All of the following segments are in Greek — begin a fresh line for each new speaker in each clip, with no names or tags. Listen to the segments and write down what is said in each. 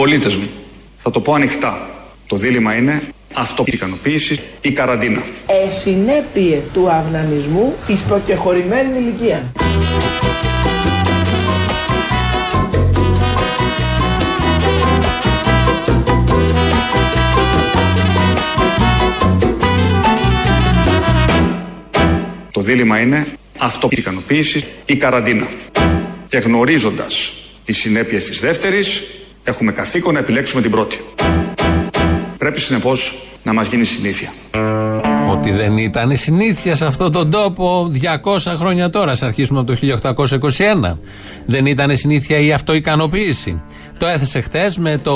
Συμπολίτες μου, θα το πω ανοιχτά. Το δίλημα είναι αυτοικανοποίηση ή καραντίνα.
Εσυνέπειε του αυνανισμού εις προκεχωρημένης ηλικίας.
Το δίλημα είναι αυτοικανοποίηση ή καραντίνα. Και γνωρίζοντας τις συνέπειες της δεύτερης, έχουμε καθήκον να επιλέξουμε την πρώτη. Πρέπει συνεπώς να μας γίνει συνήθεια.
Ότι δεν ήταν συνήθεια σε αυτόν τον τόπο 200 χρόνια τώρα, ας αρχίσουμε από το 1821. Δεν ήταν συνήθεια η αυτοικανοποίηση. Το έθεσε χθε με το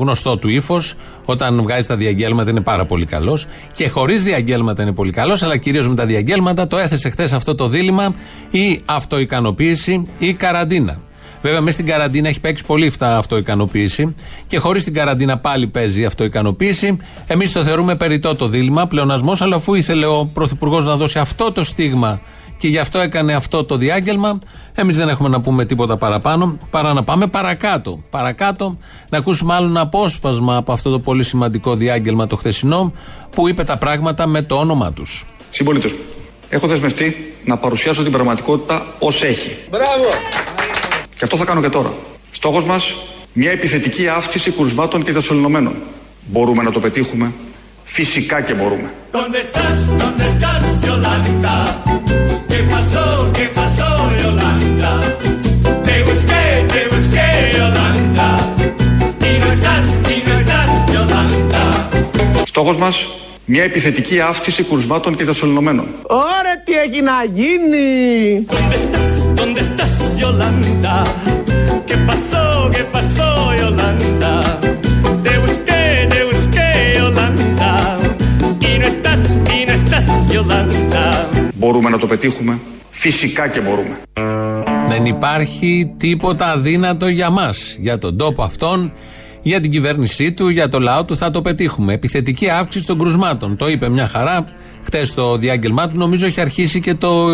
γνωστό του ύφος. Όταν βγάζει τα διαγγέλματα είναι πάρα πολύ καλός. Και χωρίς διαγγέλματα είναι πολύ καλός, αλλά κυρίως με τα διαγγέλματα το έθεσε χθε αυτό το δίλημα ή αυτοικανοποίηση ή καραντίνα. Βέβαια, μέσα στην καραντίνα έχει παίξει πολύ φτά αυτοικανοποίηση και χωρίς την καραντίνα πάλι παίζει αυτοικανοποίηση. Εμείς το θεωρούμε περιττό το δίλημα, πλεονασμός, αλλά αφού ήθελε ο Πρωθυπουργός να δώσει αυτό το στίγμα και γι' αυτό έκανε αυτό το διάγγελμα. Εμείς δεν έχουμε να πούμε τίποτα παραπάνω παρά να πάμε παρακάτω. Παρακάτω να ακούσουμε άλλο ένα απόσπασμα από αυτό το πολύ σημαντικό διάγγελμα το χθεσινό που είπε τα πράγματα με το όνομά τους.
Συμπολίτες μου, έχω δεσμευτεί να παρουσιάσω την πραγματικότητα ως έχει.
Μπράβο!
Και αυτό θα κάνω και τώρα. Στόχος μας, μια επιθετική αύξηση κρουσμάτων και δεσολυνωμένων. Μπορούμε να το πετύχουμε. Φυσικά και μπορούμε. Στόχος μας, μια επιθετική αύξηση κρουσμάτων και δεσολυνωμένων.
Ωραία τι έχει να γίνει!
Μπορούμε να το πετύχουμε; Φυσικά και μπορούμε.
Δεν υπάρχει τίποτα αδύνατο για μας, για τον τόπο αυτόν, για την κυβέρνησή του, για το λαό του θα το πετύχουμε. Επιθετική αύξηση των κρουσμάτων. Το είπε μια χαρά χτες το διάγγελμά του. Νομίζω έχει αρχίσει και το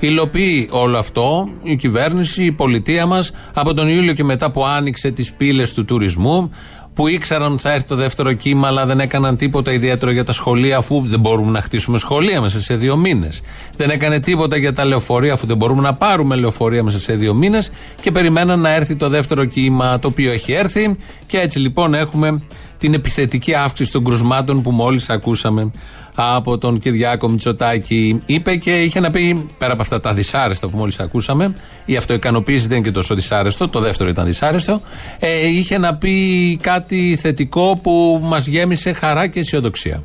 υλοποιεί όλο αυτό η κυβέρνηση, η πολιτεία μας από τον Ιούλιο και μετά που άνοιξε τις πύλες του τουρισμού που ήξεραν ότι θα έρθει το δεύτερο κύμα, αλλά δεν έκαναν τίποτα ιδιαίτερο για τα σχολεία, αφού δεν μπορούμε να χτίσουμε σχολεία μέσα σε δύο μήνες. Δεν έκανε τίποτα για τα λεωφορεία, αφού δεν μπορούμε να πάρουμε λεωφορεία μέσα σε δύο μήνες. Και περιμέναν να έρθει το δεύτερο κύμα, το οποίο έχει έρθει. Και έτσι λοιπόν έχουμε την επιθετική αύξηση των κρουσμάτων που μόλις ακούσαμε από τον Κυριάκο Μητσοτάκη. Είπε και είχε να πει, πέρα από αυτά τα δυσάρεστα που μόλις ακούσαμε, η αυτοικανοποίηση δεν είναι και τόσο δυσάρεστο, το δεύτερο ήταν δυσάρεστο. Ε, είχε να πει κάτι θετικό που μας γέμισε χαρά και αισιοδοξία.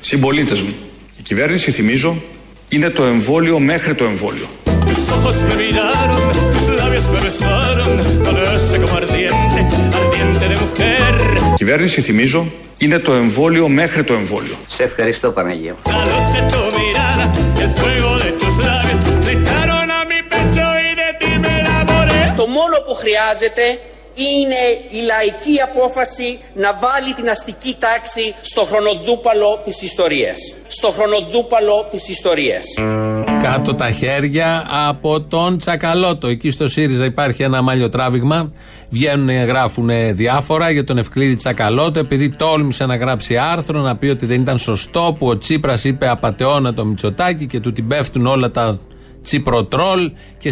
Συμπολίτες μου, η κυβέρνηση, θυμίζω, είναι το εμβόλιο μέχρι το εμβόλιο. Κυβέρνηση, θυμίζω, είναι το εμβόλιο μέχρι το εμβόλιο.
Σε ευχαριστώ Παναγία.
Το μόνο που χρειάζεται είναι η λαϊκή απόφαση να βάλει την αστική τάξη στο χρονοτούπαλο της ιστορίας. Στο χρονοτούπαλο της ιστορίας.
Κάτω τα χέρια από τον Τσακαλώτο. Εκεί στο ΣΥΡΙΖΑ υπάρχει ένα μαλλιο τράβηγμα. Βγαίνουν, γράφουν διάφορα για τον Ευκλήδη Τσακαλώτο, επειδή τόλμησε να γράψει άρθρο να πει ότι δεν ήταν σωστό που ο Τσίπρας είπε απαταιώνα το Μητσοτάκι και του την πέφτουν όλα τα τσίπροτρόλ και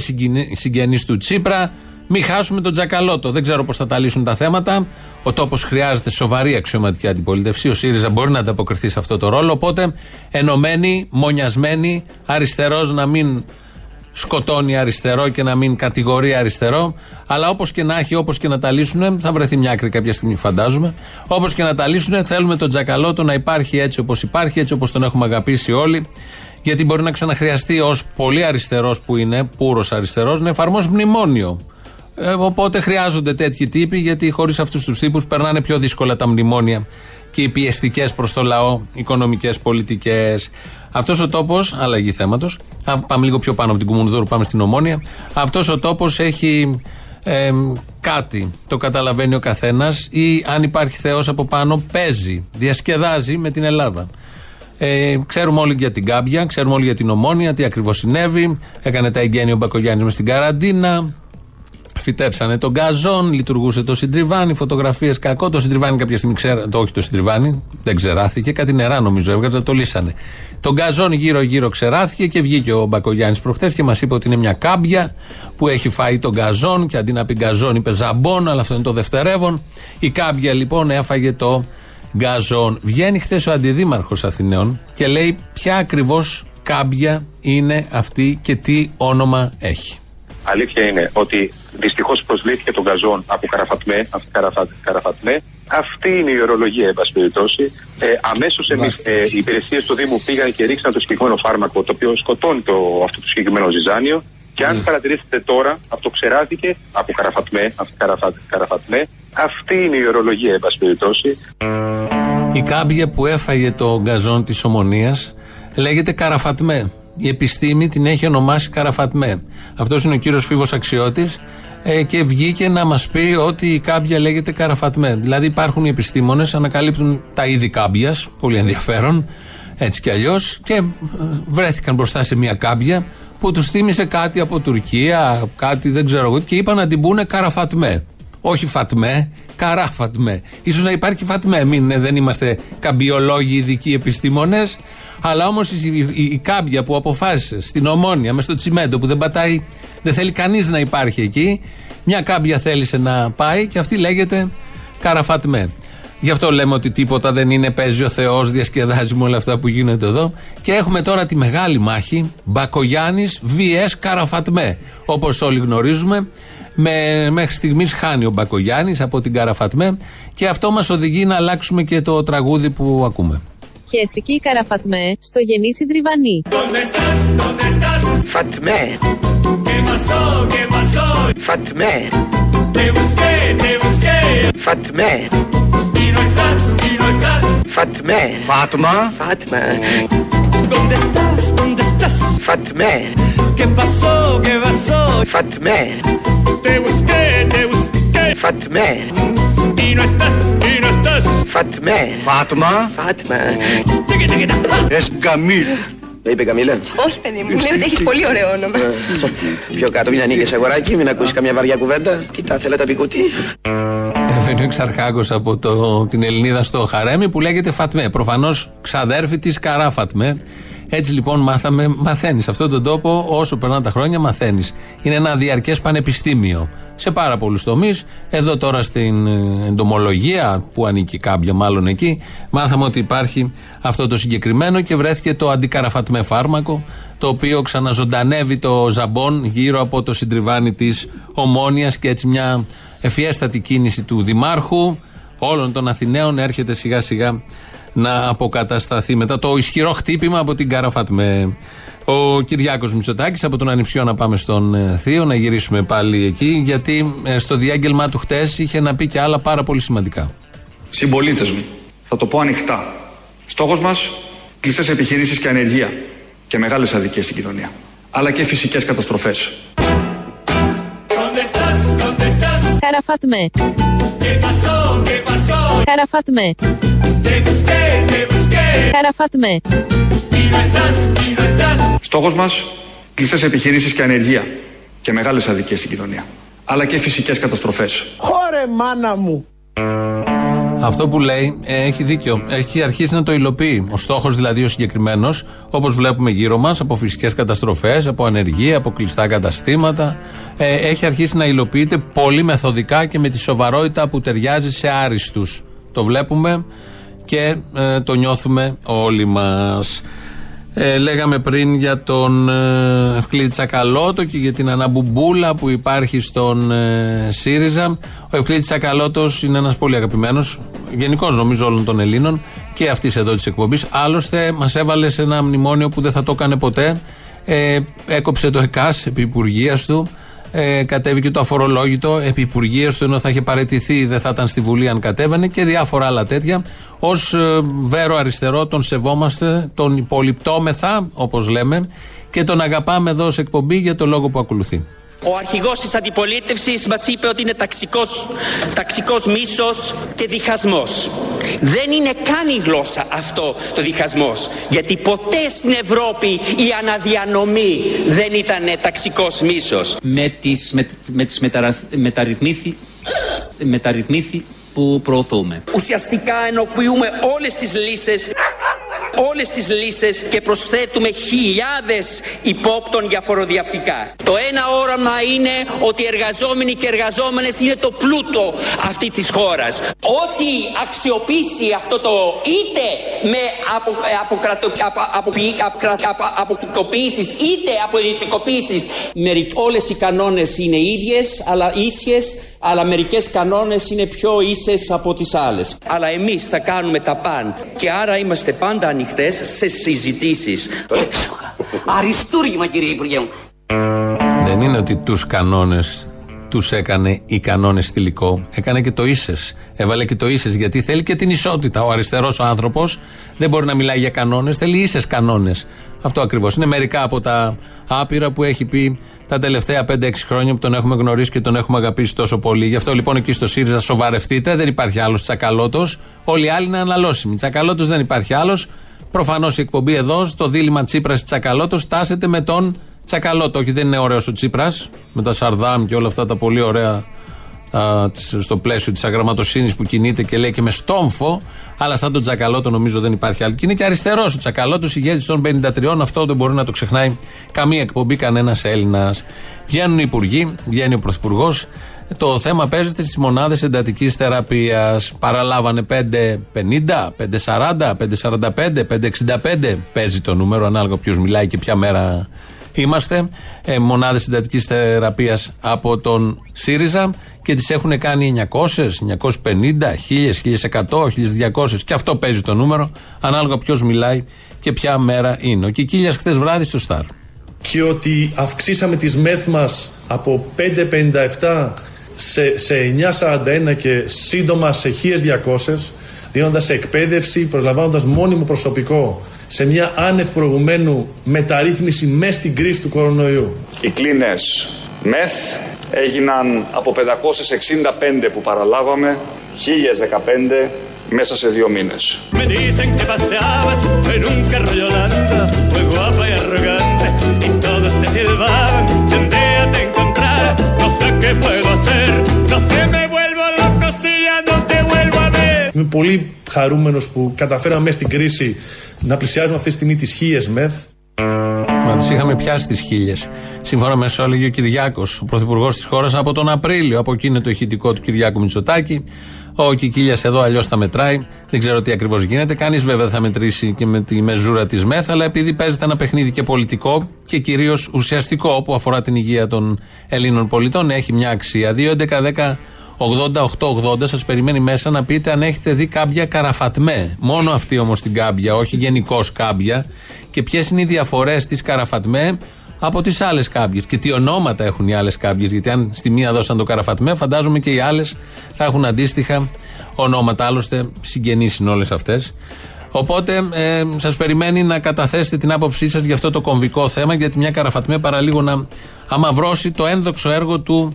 συγγενείς του Τσίπρα. Μην χάσουμε τον Τζακαλώτο. Δεν ξέρω πώς θα τα λύσουν τα θέματα. Ο τόπος χρειάζεται σοβαρή αξιωματική αντιπολίτευση. Ο ΣΥΡΙΖΑ μπορεί να ανταποκριθεί σε αυτό το ρόλο. Οπότε ενωμένοι, μονιασμένοι, αριστερός να μην σκοτώνει αριστερό και να μην κατηγορεί αριστερό. Αλλά όπως και να έχει, όπως και να τα λύσουν, θα βρεθεί μια άκρη κάποια στιγμή, φαντάζομαι. Όπως και να τα λύσουν, θέλουμε τον Τζακαλώτο να υπάρχει έτσι όπως υπάρχει, έτσι όπως τον έχουμε αγαπήσει όλοι. Γιατί μπορεί να ξαναχρειαστεί ως πολύ αριστερός που είναι, πούρο αριστερός, να εφαρμόσει μνημόνιο. Ε, οπότε χρειάζονται τέτοιοι τύποι, γιατί χωρίς αυτούς τους τύπους περνάνε πιο δύσκολα τα μνημόνια και οι πιεστικές προς το λαό οικονομικές πολιτικές. Αυτός ο τόπος, αλλαγή θέματος, πάμε λίγο πιο πάνω από την Κουμουνδούρου, πάμε στην Ομόνια. Αυτός ο τόπος έχει ε, κάτι, το καταλαβαίνει ο καθένας, ή αν υπάρχει Θεός από πάνω, παίζει, διασκεδάζει με την Ελλάδα. Ε, ξέρουμε όλοι για την Κάμπια, ξέρουμε όλοι για την Ομόνια, τι ακριβώς συνέβη. Έκανε τα εγγένεια ο Μπακογιάννης μες στην καραντίνα. Φυτέψανε τον γκαζόν, λειτουργούσε το συντριβάνι, φωτογραφίες κακό. Το συντριβάνι κάποια στιγμή ξέρα, το όχι το συντριβάνι, δεν ξεράθηκε. Κάτι νερά νομίζω έβγαζε, το λύσανε. Το γκαζόν γύρω-γύρω ξεράθηκε και βγήκε ο Μπακογιάννης προχθέ και μας είπε ότι είναι μια κάμπια που έχει φάει τον γκαζόν και αντί να πει γκαζόν είπε ζαμπόν, αλλά αυτό είναι το δευτερεύον. Η κάμπια λοιπόν έφαγε το γκαζόν. Βγαίνει χθες ο αντιδήμαρχος Αθηναίων και λέει ποια ακριβώς κάμπια είναι αυτή και τι όνομα έχει.
Αλήθεια είναι ότι δυστυχώς προσβλήθηκε τον καζόν από Καραφατμέ, από Καραφατμέ. Αυτή είναι η ορολογία, εν πάση περιπτώσει. Ε, Αμέσως ε, οι υπηρεσίες του Δήμου πήγαν και ρίξαν το συγκεκριμένο φάρμακο, το οποίο σκοτώνει το, αυτό το συγκεκριμένο ζυζάνιο. Και αν mm. παρατηρήσετε τώρα, αυτό ξεράθηκε από Καραφατμέ, από Καραφατμέ. Αυτή είναι η ορολογία, εν πάση περιπτώσει.
Η κάμπια που έφαγε το γκαζόν της Ομονίας λέγεται Καραφατμέ. Η επιστήμη την έχει ονομάσει Καραφατμέ. Αυτός είναι ο κύριος Φίβος Αξιώτης ε, και βγήκε να μας πει ότι η κάμπια λέγεται Καραφατμέ. Δηλαδή υπάρχουν οι επιστήμονες, ανακαλύπτουν τα είδη κάμπιας, πολύ ενδιαφέρον, έτσι κι αλλιώς, και ε, βρέθηκαν μπροστά σε μια κάμπια που τους θύμισε κάτι από Τουρκία, κάτι δεν ξέρω εγώ, και είπαν να την πούνε Καραφατμέ. Όχι Φατμέ, Καράφατμέ. σω να υπάρχει Φατμέ. Μην, ε, δεν είμαστε καμπιολόγοι, ειδικοί επιστήμονες. Αλλά όμως η, η, η, κάμπια που αποφάσισε στην ομόνια, μες στο τσιμέντο που δεν πατάει, δεν θέλει κανείς να υπάρχει εκεί. Μια κάμπια θέλησε να πάει και αυτή λέγεται Καραφάτμε. Γι' αυτό λέμε ότι τίποτα δεν είναι, παίζει ο Θεός, διασκεδάζει με όλα αυτά που γίνονται εδώ. Και έχουμε τώρα τη μεγάλη μάχη Μπακογιάννης VS Καραφατμέ. Όπως όλοι γνωρίζουμε, με, μέχρι στιγμής χάνει ο Μπακογιάννης από την Καραφατμέ και αυτό μας οδηγεί να αλλάξουμε και το τραγούδι που ακούμε.
Χαίστηκε Καραφατμέ στο γεννήσι Τριβανή.
Φατμέ. Φατμέ. Φατμέ. Φατμέ.
Φάτμα.
Φάτμα.
¿Dónde estás? ¿Dónde estás?
Φατμέ.
¿Qué pasó? ¿Qué pasó?
Φατμέ.
Te busqué, te busqué.
Φατμέ.
Y no estás, y no estás.
Φατμέ.
Φάτμα.
Φάτμα.
Τίκι, τίκι, τα.
Εσκαμίλ.
Το είπε Καμίλα.
Όχι, παιδί μου, λέει ότι έχει πολύ ωραίο όνομα.
Πιο κάτω, μην ανοίγει αγοράκι, μην ακούσει καμιά βαριά κουβέντα. Κοίτα, θέλετε πικουτί.
Εδώ είναι ο εξαρχάγο από το, την Ελληνίδα στο Χαρέμι που λέγεται Φατμέ. Προφανώς ξαδέρφη της Καρά Φατμέ. Έτσι λοιπόν μάθαμε, μαθαίνεις. Σε αυτόν τον τόπο, όσο περνάνε τα χρόνια, μαθαίνεις. Είναι ένα διαρκές πανεπιστήμιο σε πάρα πολλούς τομείς. Εδώ τώρα στην ε, εντομολογία, που ανήκει κάποια μάλλον εκεί, μάθαμε ότι υπάρχει αυτό το συγκεκριμένο και βρέθηκε το αντικαραφατμέ φάρμακο, το οποίο ξαναζωντανεύει το ζαμπόν γύρω από το συντριβάνι της Ομόνιας και έτσι μια ευφιέστατη κίνηση του Δημάρχου όλων των Αθηναίων έρχεται σιγά σιγά να αποκατασταθεί μετά το ισχυρό χτύπημα από την Καραφάτμε. Ο Κυριάκος Μητσοτάκης από τον Ανιψιό να πάμε στον ε, Θείο να γυρίσουμε πάλι εκεί γιατί ε, στο διάγγελμά του χτες είχε να πει και άλλα πάρα πολύ σημαντικά.
Συμπολίτες μου, θα το πω ανοιχτά. Στόχος μας, κλειστές επιχειρήσεις και ανεργία και μεγάλες αδικίες στην κοινωνία. Αλλά και φυσικές καταστροφές.
¿Dónde estás? ¿Dónde estás?
Καραφατμέ.
¿Qué pasó? ¿Qué pasó?
Καραφατμέ.
Te busqué, te busqué.
Καραφατμέ.
Y no estás, y no estás.
Στόχος μας, κλειστές επιχειρήσεις και ανεργία και μεγάλες αδικίες στην κοινωνία. Αλλά και φυσικές καταστροφές.
Χωρε μάνα μου.
Αυτό που λέει ε, έχει δίκιο. Έχει αρχίσει να το υλοποιεί. Ο στόχος δηλαδή ο συγκεκριμένος, όπως βλέπουμε γύρω μας, από φυσικές καταστροφές, από ανεργία, από κλειστά καταστήματα, ε, έχει αρχίσει να υλοποιείται πολύ μεθοδικά και με τη σοβαρότητα που ταιριάζει σε άριστους. Το βλέπουμε και ε, το νιώθουμε όλοι μας. Ε, λέγαμε πριν για τον ε, Ευκλήδη Τσακαλώτο και για την αναμπουμπούλα που υπάρχει στον ε, ΣΥΡΙΖΑ. Ο Ευκλήδη Τσακαλώτος είναι ένας πολύ αγαπημένος, γενικώ νομίζω όλων των Ελλήνων και αυτής εδώ της εκπομπής. Άλλωστε, μας έβαλε σε ένα μνημόνιο που δεν θα το έκανε ποτέ. Ε, έκοψε το ΕΚΑΣ επί υπουργείας του. Ε, κατέβηκε το αφορολόγητο επί υπουργείας του ενώ θα είχε παρετηθεί δεν θα ήταν στη Βουλή αν κατέβαινε και διάφορα άλλα τέτοια. Ω ε, βέρο αριστερό τον σεβόμαστε, τον υπολοιπτόμεθα όπως λέμε και τον αγαπάμε εδώ σε εκπομπή για το λόγο που ακολουθεί.
Ο αρχηγός της αντιπολίτευσης μας είπε ότι είναι ταξικός, ταξικός μίσος και διχασμός. Δεν είναι καν η γλώσσα αυτό το διχασμός. Γιατί ποτέ στην Ευρώπη η αναδιανομή δεν ήταν ταξικός μίσος.
με τις, με, με τις μεταρα- μεταρρυθμίθη, μεταρρυθμίθη που προωθούμε.
Ουσιαστικά ενοποιούμε όλες τις λύσεις όλες τις λύσεις και προσθέτουμε χιλιάδες υπόπτων για φοροδιαφυγά. Το ένα όραμα είναι ότι οι εργαζόμενοι και εργαζόμενες είναι το πλούτο αυτή της χώρας. Ό,τι αξιοποιήσει αυτό το είτε με απο, αποκρατο, απο, αποποιη- αποκρα- απο- αποκριτικοποίησεις είτε αποδυτικοποίησεις. Μερικ- Όλες οι κανόνες είναι ίδιες αλλά ίσιες αλλά μερικές κανόνες είναι πιο ίσες από τις άλλες. Αλλά εμείς θα κάνουμε τα παν και άρα είμαστε πάντα ανοιχτές σε συζητήσεις.
Έξοχα. Αριστούργημα κύριε Υπουργέ μου.
Δεν είναι ότι τους κανόνες τους έκανε οι κανόνες θηλυκό. Έκανε και το ίσες. Έβαλε και το ίσες γιατί θέλει και την ισότητα. Ο αριστερός άνθρωπος δεν μπορεί να μιλάει για κανόνες, θέλει ίσες κανόνες. Αυτό ακριβώς. Είναι μερικά από τα άπειρα που έχει πει τα τελευταία 5-6 χρόνια που τον έχουμε γνωρίσει και τον έχουμε αγαπήσει τόσο πολύ. Γι' αυτό λοιπόν εκεί στο ΣΥΡΙΖΑ σοβαρευτείτε. Δεν υπάρχει άλλος τσακαλώτος. Όλοι οι άλλοι είναι αναλώσιμοι. Τσακαλώτος δεν υπάρχει άλλος. Προφανώς η εκπομπή εδώ, στο δίλημα Τσίπρας Τσακαλώτος, στάσεται με τον Τσακαλώτο. Όχι, δεν είναι ωραίος ο Τσίπρας, με τα Σαρδάμ και όλα αυτά τα πολύ ωραία α, της- στο πλαίσιο της αγραμματοσύνης που κινείται και λέει και με στόμφο. Αλλά σαν τον Τσακαλώτο νομίζω δεν υπάρχει άλλο. Και είναι και αριστερός ο Τσακαλώτος, ηγέτης των 53. Αυτό δεν μπορεί να το ξεχνάει καμία εκπομπή, κανένας Έλληνας. Βγαίνουν οι υπουργοί, βγαίνει ο πρωθυπουργός. Το θέμα παίζεται στις μονάδες εντατικής θεραπείας. Παραλάβανε 5,50, 5,40, 5,45, 5,65. Παίζει το νούμερο ανάλογα ποιος μιλάει και ποια μέρα είμαστε. Ε, μονάδες εντατική θεραπείας από τον ΣΥΡΙΖΑ και τις έχουν κάνει 900, 950, 1000, 1100, 1200. Και αυτό παίζει το νούμερο ανάλογα ποιος μιλάει και ποια μέρα είναι. Ο Κικίλιας χθες βράδυ στο Σταρ.
και ότι αυξήσαμε τις μεθ μας από 5,57 σε, σε 9,41 και σύντομα σε 1.200 δίνοντας εκπαίδευση, προσλαμβάνοντας μόνιμο προσωπικό σε μια άνευ προηγουμένου μεταρρύθμιση μέσα στην κρίση του κορονοϊού,
οι κλίνες μεθ έγιναν από 565 που παραλάβαμε, 1015 μέσα σε δύο μήνες.
Με
Είμαι πολύ χαρούμενος που καταφέραμε μέσα στην κρίση να πλησιάζουμε αυτή τη στιγμή τις χίλιες μεθ.
Μα τις είχαμε πιάσει τις χίλιες. Σύμφωνα με όσα έλεγε ο Κυριάκος, ο πρωθυπουργός της χώρας από τον Απρίλιο. Από εκεί είναι το ηχητικό του Κυριάκου Μητσοτάκη. Ο Κικίλιας εδώ αλλιώς θα μετράει. Δεν ξέρω τι ακριβώς γίνεται. Κανείς βέβαια δεν θα μετρήσει και με τη μεζούρα της ΜΕΘ. Αλλά επειδή παίζεται ένα παιχνίδι και πολιτικό και κυρίως ουσιαστικό που αφορά την υγεία των Ελλήνων πολιτών, έχει μια αξία. 2, 11, 10, 88-80 σας περιμένει μέσα να πείτε αν έχετε δει κάμπια καραφατμέ. Μόνο αυτή όμως την κάμπια, όχι γενικώς κάμπια. Και ποιες είναι οι διαφορές της καραφατμέ από τις άλλες κάμπιες. Και τι ονόματα έχουν οι άλλες κάμπιες. Γιατί αν στη μία δώσαν το καραφατμέ, φαντάζομαι και οι άλλες θα έχουν αντίστοιχα ονόματα. Άλλωστε, συγγενείς είναι όλες αυτές. Οπότε ε, σας περιμένει να καταθέσετε την άποψή σας για αυτό το κομβικό θέμα, γιατί μια καραφατμέ παραλίγο να αμαυρώσει το ένδοξο έργο του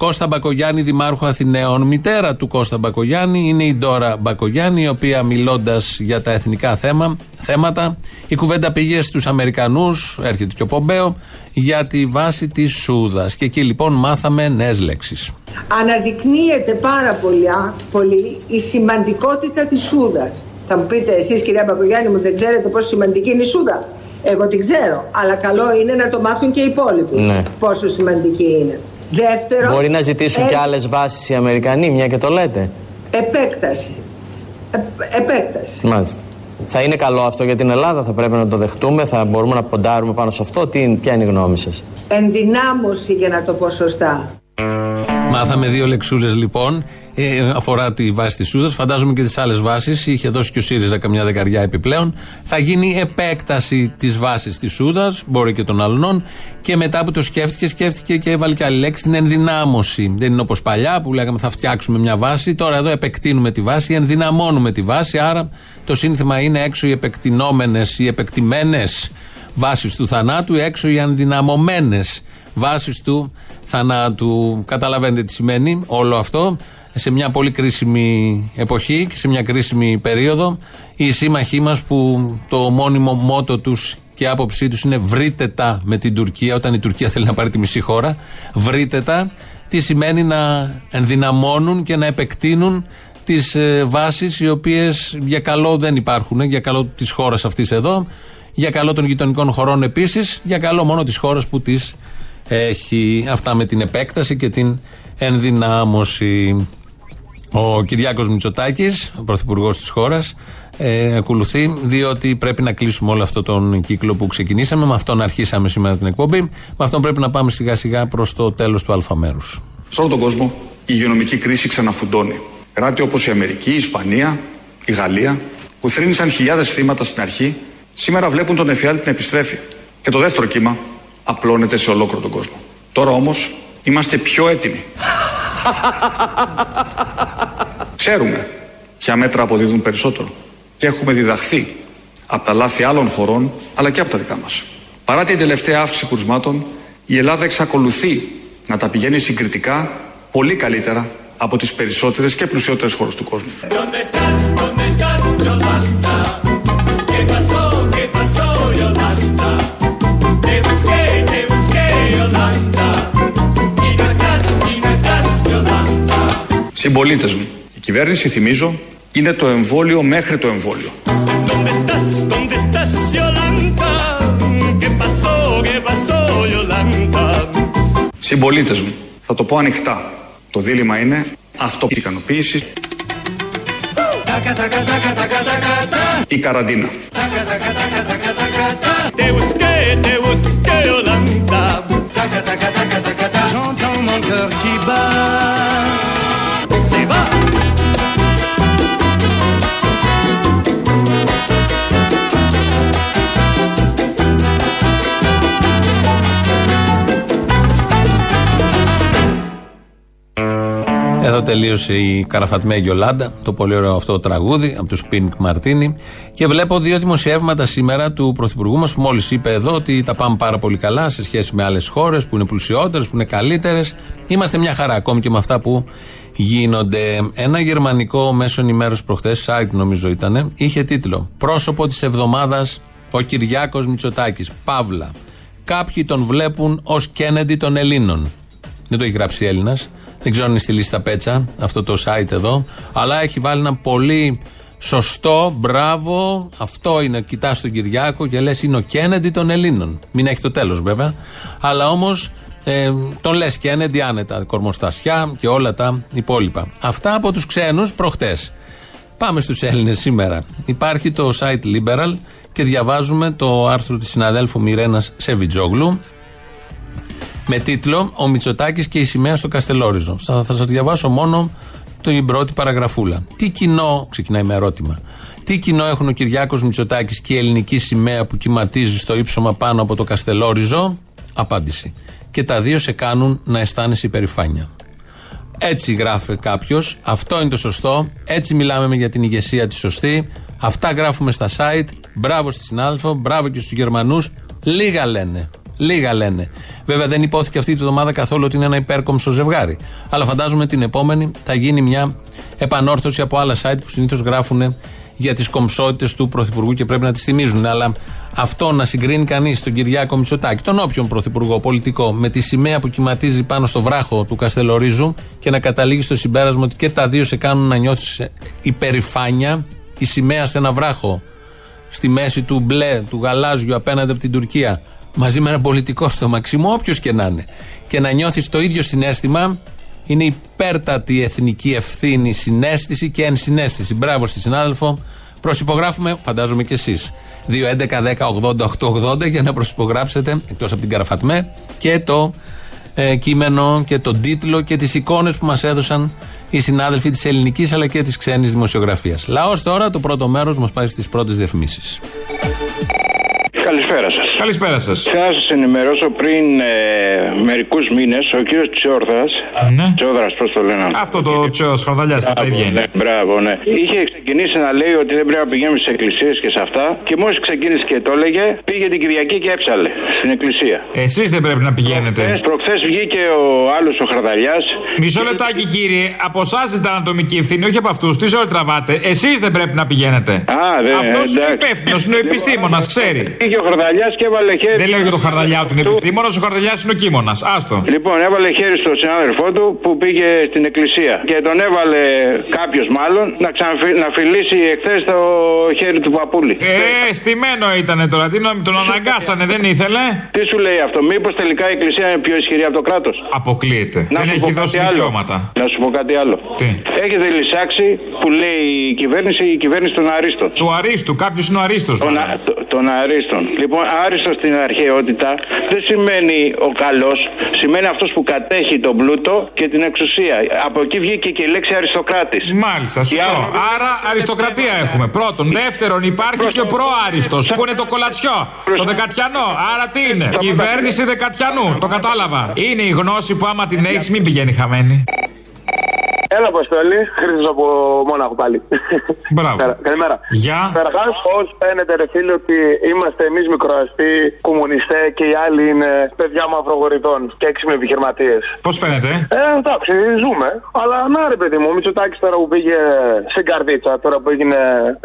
Κώστα Μπακογιάννη, Δημάρχου Αθηναίων. Μητέρα του Κώστα Μπακογιάννη είναι η Ντόρα Μπακογιάννη, η οποία μιλώντας για τα εθνικά θέμα, θέματα, η κουβέντα πήγε στους Αμερικανούς, έρχεται και ο Πομπέο, για τη βάση της Σούδας. Και εκεί λοιπόν μάθαμε νέες λέξεις.
Αναδεικνύεται πάρα πολύ, πολύ η σημαντικότητα της Σούδας. Θα μου πείτε εσείς κυρία Μπακογιάννη μου δεν ξέρετε πόσο σημαντική είναι η Σούδα; Εγώ την ξέρω, αλλά καλό είναι να το μάθουν και οι υπόλοιποι
Ναι.
πόσο σημαντική είναι. Δεύτερο,
Μπορεί να ζητήσουν και
ε,
άλλες βάσεις οι Αμερικανοί, μια και το λέτε.
επέκταση. Ε, επέκταση.
Μάλιστα. Θα είναι καλό αυτό για την Ελλάδα, θα πρέπει να το δεχτούμε, θα μπορούμε να ποντάρουμε πάνω σε αυτό. Τι, ποια είναι η γνώμη σας;
Ενδυνάμωση για να το πω σωστά.
Μάθαμε δύο λεξούλες λοιπόν. Ε, αφορά τη βάση της Σούδας. Φαντάζομαι και τις άλλες βάσεις. Είχε δώσει και ο ΣΥΡΙΖΑ καμιά δεκαριά επιπλέον. Θα γίνει επέκταση της βάσης της Σούδας, μπορεί και των αλλωνών. Και μετά που το σκέφτηκε, σκέφτηκε και έβαλε και άλλη λέξη, την ενδυνάμωση. Δεν είναι όπως παλιά που λέγαμε θα φτιάξουμε μια βάση. Τώρα εδώ επεκτείνουμε τη βάση, ενδυναμώνουμε τη βάση. Άρα το σύνθημα είναι έξω οι επεκτηνόμενες, οι επεκτημένες βάσεις του θανάτου, έξω οι ενδυναμωμένες βάσεις του θανάτου. Καταλαβαίνετε τι σημαίνει όλο αυτό. Σε μια πολύ κρίσιμη εποχή και σε μια κρίσιμη περίοδο, οι σύμμαχοί μας που το μόνιμο μότο τους και άποψή τους είναι βρείτε τα με την Τουρκία, όταν η Τουρκία θέλει να πάρει τη μισή χώρα, βρείτε τα, τι σημαίνει να ενδυναμώνουν και να επεκτείνουν τις ε, βάσεις οι οποίες για καλό δεν υπάρχουν, για καλό της χώρας αυτής εδώ, για καλό των γειτονικών χωρών επίσης, για καλό μόνο της χώρας που τις έχει. Αυτά με την επέκταση και την ενδυνάμωση. Ο Κυριάκος Μητσοτάκης, ο πρωθυπουργός της χώρας, ε, ακολουθεί, διότι πρέπει να κλείσουμε όλο αυτό τον κύκλο που ξεκινήσαμε. Με αυτόν αρχίσαμε σήμερα την εκπομπή. Με αυτόν πρέπει να πάμε σιγά σιγά προς το τέλος του αλφαμέρου.
Σε όλο τον κόσμο η υγειονομική κρίση ξαναφουντώνει. Κράτη όπως η Αμερική, η Ισπανία, η Γαλλία, που θρύνησαν χιλιάδες θύματα στην αρχή, σήμερα βλέπουν τον εφιάλτη να επιστρέφει. Και το δεύτερο κύμα απλώνεται σε ολόκληρο τον κόσμο. Τώρα όμως είμαστε πιο έτοιμοι. Ξέρουμε ποια μέτρα αποδίδουν περισσότερο και έχουμε διδαχθεί από τα λάθη άλλων χωρών αλλά και από τα δικά μας. Παρά την τελευταία αύξηση κρουσμάτων, η Ελλάδα εξακολουθεί να τα πηγαίνει συγκριτικά πολύ καλύτερα από τις περισσότερες και πλουσιότερες χώρες του κόσμου. Συμπολίτες μου, η κυβέρνηση, θυμίζω, είναι το εμβόλιο μέχρι το εμβόλιο. Συμπολίτες μου, θα το πω ανοιχτά. Το δίλημα είναι αυτοικανοποίηση ή καραντίνα. J'entends mon cœur qui bat
Εδώ τελείωσε η Καραφατμέ Γιολάντα, το πολύ ωραίο αυτό τραγούδι από τους Πίνκ Μαρτίνι. Και βλέπω δύο δημοσιεύματα σήμερα του Πρωθυπουργού μας που μόλις είπε εδώ ότι τα πάμε πάρα πολύ καλά σε σχέση με άλλες χώρες που είναι πλουσιότερες, που είναι καλύτερες. Είμαστε μια χαρά ακόμη και με αυτά που γίνονται. Ένα γερμανικό μέσο ενημέρωση προχθές, site νομίζω ήταν, είχε τίτλο Πρόσωπο της εβδομάδας ο Κυριάκος Μητσοτάκης. Παύλα. Κάποιοι τον βλέπουν ως Κέννεντι των Ελλήνων. Δεν το έχει γράψει Έλληνας. Δεν ξέρω αν είναι στη λίστα πέτσα αυτό το site εδώ. Αλλά έχει βάλει ένα πολύ σωστό, μπράβο. Αυτό είναι. Κοιτάς τον Κυριάκο και λες είναι ο Κέννεντι των Ελλήνων. Μην έχει το τέλος βέβαια. Αλλά όμως ε, τον λες Κέννεντι άνετα. Κορμοστασιά και όλα τα υπόλοιπα. Αυτά από τους ξένους προχτές. Πάμε στους Έλληνες σήμερα. Υπάρχει το site Liberal και διαβάζουμε το άρθρο της συναδέλφου Μιρένας Σεβιτζόγλου με τίτλο Ο Μητσοτάκης και η σημαία στο Καστελόριζο. Θα, θα σας διαβάσω μόνο την πρώτη παραγραφούλα. Τι κοινό, ξεκινάει με ερώτημα. Τι κοινό έχουν ο Κυριάκος Μητσοτάκης και η ελληνική σημαία που κυματίζει στο ύψωμα πάνω από το Καστελόριζο; Απάντηση. Και τα δύο σε κάνουν να αισθάνεσαι υπερηφάνεια. Έτσι γράφει κάποιος. Αυτό είναι το σωστό. Έτσι μιλάμε για την ηγεσία τη σωστή. Αυτά γράφουμε στα site. Μπράβο στη συνάδελφο. Μπράβο και στους Γερμανούς. Λίγα λένε. Λίγα λένε. Βέβαια δεν υπόθηκε αυτή τη βδομάδα καθόλου ότι είναι ένα υπέρκομψο ζευγάρι. Αλλά φαντάζομαι την επόμενη θα γίνει μια επανόρθωση από άλλα site που συνήθως γράφουν για τις κομψότητες του Πρωθυπουργού και πρέπει να τις θυμίζουν. Αλλά αυτό να συγκρίνει κανείς τον Κυριάκο Μητσοτάκη, τον όποιον Πρωθυπουργό πολιτικό, με τη σημαία που κυματίζει πάνω στο βράχο του Καστελορίζου και να καταλήγει στο συμπέρασμα ότι και τα δύο σε κάνουν να νιώθεις υπερηφάνεια, η σημαία σε ένα βράχο στη μέση του μπλε, του γαλάζιου απέναντι από την Τουρκία μαζί με ένα πολιτικό στο μαξιμό, όποιος και να είναι. Και να νιώθεις το ίδιο συνέστημα είναι υπέρτατη εθνική ευθύνη, συνέστηση και ενσυναίσθηση. Μπράβο στη συνάδελφο. Προσυπογράφουμε, φαντάζομαι και εσείς. 2.11.10.80.880 για να προσυπογράψετε, εκτός από την Καραφατμέ, και το ε, κείμενο και τον τίτλο και τις εικόνες που μας έδωσαν οι συνάδελφοι της ελληνικής αλλά και της ξένης δημοσιογραφίας. Λαός τώρα, το πρώτο μέρος μας πάει στις πρώτες διαφημίσεις.
Καλησπέρα σας.
Καλησπέρα σας.
Θέλω να σας ενημερώσω πριν ε, μερικούς μήνες ο κύριος Τσιόρδα.
Ναι.
Τσιόδρας, πώς το λένε.
Αυτό το τσέο χαρδαλιά, τα
Μπράβο,
ίδια είναι.
ναι, μπράβο, ναι. Είχε ξεκινήσει να λέει ότι δεν πρέπει να πηγαίνουμε στις εκκλησίες και σε αυτά. Και μόλις ξεκίνησε και το έλεγε, πήγε την Κυριακή και έψαλε στην εκκλησία.
Εσείς δεν πρέπει να πηγαίνετε.
Προχθές βγήκε ο άλλος ο Χαρδαλιάς.
Μισό λεπτάκι, κύριε. Από εσάς ζητάνε ατομική ευθύνη, όχι από αυτούς. Τι ζωή τραβάτε. Εσείς δεν πρέπει να πηγαίνετε.
Α, δεν
Αυτός είναι
εντάξει.
υπεύθυνος, είναι ο επιστήμονας, ξέρει.
Πήγε ο Χαρδαλιά και έβαλε χέρι.
Δεν λέω για τον Χαρδαλιά ότι είναι επιστήμονας, ο Χαρδαλιά είναι ο κείμονα. Άστο.
Λοιπόν, έβαλε χέρι στον συνάδελφό του που πήγε στην εκκλησία. Και τον έβαλε κάποιος μάλλον να, ξαναφι... να φιλήσει εχθές το χέρι του παππούλη.
Ε, στημένο ήταν τώρα. Τι νόμι, τον αναγκάσανε, δεν ήθελε;
Τι σου λέει αυτό, Μήπως τελικά η εκκλησία είναι πιο ισχυρή από το κράτος;
Αποκλείεται.
Να
δεν
σου
έχει
πω
δώσει
κάτι άλλο.
δικαιώματα.
Να σου πω κάτι άλλο.
Τι;
Έχετε λησάξει που λέει η κυβέρνηση, η κυβέρνηση των Αρίστων.
Του Αρίστου, κάποιος είναι ο Αρίστος.
Των, α- το- των Αρίστων. Λοιπόν, Άριστο στην αρχαιότητα δεν σημαίνει ο καλός, σημαίνει αυτός που κατέχει τον πλούτο και την εξουσία. Από εκεί βγήκε και η λέξη αριστοκράτης.
Μάλιστα, σωστό. Άρα αριστοκρατία έχουμε. Πρώτον. Δεύτερον, υπάρχει και ο προάριστος που είναι το κολατσιό. Το δεκατιανό. Άρα τι είναι; Κυβέρνηση δεκατιανού. Το κατάλαβα. Είναι η γνώση που άμα την έχεις, μην πηγαίνει χαμένη.
Έλα, Αποστόλη. Χρήστος από Μόναχο πάλι.
Μπράβο.
Καλη- Καλημέρα.
Γεια.
Καταρχάς, πώς φαίνεται, ρε φίλε, ότι είμαστε εμείς μικροαστοί, κομμουνιστέ και οι άλλοι είναι παιδιά μαυρογορητών και έξυπνοι επιχειρηματίες.
Πώς φαίνεται;
Ε, εντάξει, ζούμε. Αλλά να ρε παιδί μου, ο Μητσοτάκης τώρα που πήγε στην καρδίτσα, τώρα που έγινε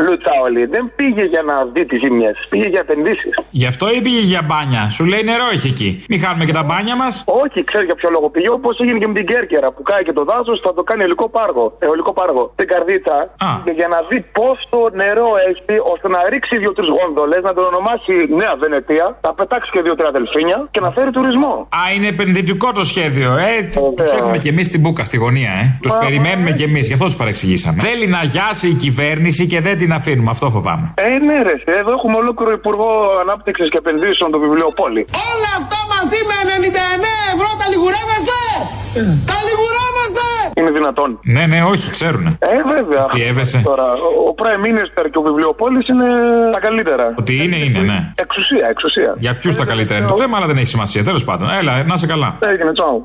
λούτσα όλη, δεν πήγε για να δει τις ζημιές. Πήγε για επενδύσεις.
Γι' αυτό ή πήγε για μπάνια; Σου λέει νερό έχει εκεί. Μην χάνουμε και τα μπάνια μας.
Όχι, ξέρεις για ποιο λόγο πήγε. Όπως έγινε και με την Κέρκυρα που κάει και το δάσος, θα το κάνει υλικό πάργο. Αιωλικό πάργο. Στην καρδίτσα. Και για να δει πόσο νερό έχει, ώστε να ρίξει δύο-τρει γόνδολες, να τον ονομάσει Νέα Βενετία, να πετάξει και δύο-τρία δελφίνια και να φέρει τουρισμό.
Α, είναι επενδυτικό το σχέδιο. Ε, τους έχουμε κι εμείς στην μπουκα στη γωνία, ε. Τους
Μα,
περιμένουμε κι εμείς, γι' αυτό τους παρεξηγήσαμε. Θέλει να γιάσει η κυβέρνηση και δεν την αφήνουμε. Αυτό φοβάμαι.
Ε, ναι, ρε. Εδώ έχουμε ολόκληρο Υπουργό Ανάπτυξης και Επενδύσεων το βιβλιοπόλη.
Όλα αυτά μαζί με 99 ευρώ τα λιγουρεύεστε! Τα λιγουρεύεστε!
Είναι δυνατόν.
Ναι, ναι, όχι, ξέρουνε.
Ε, βέβαια.
Τι έβεσαι.
Τώρα, ο- ο Prime Minister και ο βιβλιοπόλης είναι τα καλύτερα.
Ότι είναι, είναι, ναι.
Εξουσία, εξουσία.
Για ποιους τα καλύτερα είναι το θέμα, αλλά δεν έχει σημασία. Τέλος πάντων. Έλα, να είσαι καλά.
Έγινε, τσάου.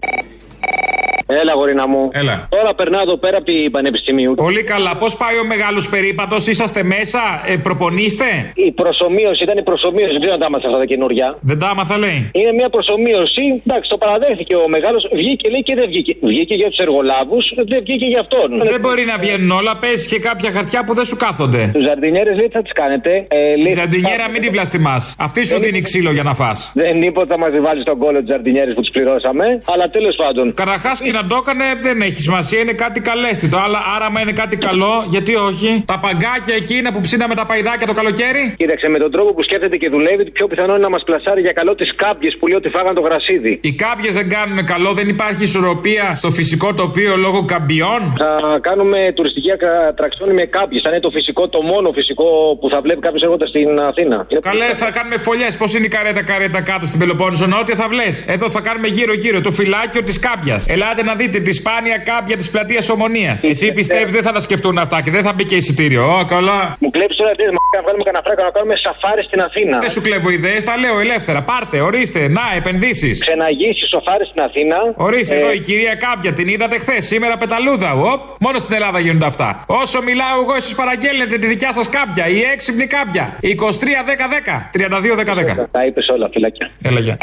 Έλα, γορίνα μου.
Έλα.
Τώρα περνάω εδώ πέρα από την Πανεπιστημίου.
Πολύ καλά. Πώς πάει ο μεγάλος περίπατος, είσαστε μέσα, ε, προπονείστε;
Η προσωμείωση ήταν η προσωμείωση, δεν ξέρω αν τα άμαθα αυτά τα καινούργια.
Δεν τα άμαθα, λέει.
Είναι μια προσωμείωση. Εντάξει, το παραδέχθηκε ο μεγάλος. Βγήκε, λέει και δεν βγήκε. Βγήκε για τους εργολάβους, δεν βγήκε για αυτόν.
Δεν μπορεί να βγαίνουν όλα. Παίζει και κάποια χαρτιά που δεν σου κάθονται.
Τους ζαρντινιέρε λέει τι θα τις κάνετε. Ε,
Τη
λέει,
ζαντινιέρα μην τη βλαστημά. Αυτή σου δίνει ξύλο για να φά.
Δεν είπε ότι θα μας βάλει στον κόλλο τους ζαρντινιέρε που τους πληρώσαμε. Αλλά τέλος πάντων.
Καταρχάς και να το έκανε δεν έχει σημασία, είναι κάτι καλέστητο. Αλλά άρα, άμα είναι κάτι καλό, γιατί όχι. Τα παγκάκια εκείνα που ψήναμε τα παϊδάκια το καλοκαίρι.
Κοίταξε με τον τρόπο που σκέφτεται και δουλεύει, πιο πιθανό είναι να μας πλασάρει για καλό τις κάποιε που λέει ότι φάγαν το γρασίδι.
Οι κάποιε δεν κάνουν καλό, δεν υπάρχει ισορροπία στο φυσικό τοπίο λόγω καμπιών.
Θα κάνουμε τουριστική ατραξιόνη με κάποιε. Θα είναι το φυσικό, το μόνο φυσικό που θα βλέπει κάποιος έρχοντας στην Αθήνα.
Καλέ, θα κάνουμε φωλιές. Πώς είναι η καρέτα καρέτα κάτω στην Πελοπόννησο, νότια θα βλέ. Εδώ θα κάνουμε γύρω-γύρω το φυλάκιο της κάμπιας. Ελάτε να δείτε τη σπάνια κάμπια της πλατείας Ομονίας. Εσύ πιστεύεις δεν θα τα σκεφτούν αυτά και δεν θα μπει και εισιτήριο. Ω, καλά.
Μου κλέψεις τώρα τις να βγάλουμε κανένα φράγκο να κάνουμε σαφάρι στην Αθήνα.
Δεν σου κλέβω ιδέες, τα λέω ελεύθερα. Πάρτε, ορίστε, να, επενδύσεις.
Ξεναγήσεις σοφάρι στην Αθήνα.
Ορίστε
Ε,
εδώ η κυρία Κάμπια, την είδατε χθες, σήμερα πεταλούδα. Οπ, μόνο στην Ελλάδα γίνονται αυτά. Όσο μιλάω εγώ, εσείς παραγγέλνετε τη δικιά σας κάμπια, η έξυπνη κάμπια. 23-10-10, 32-10-10.
Τα είπες όλα, φυλάκια.
Έλα, γεια.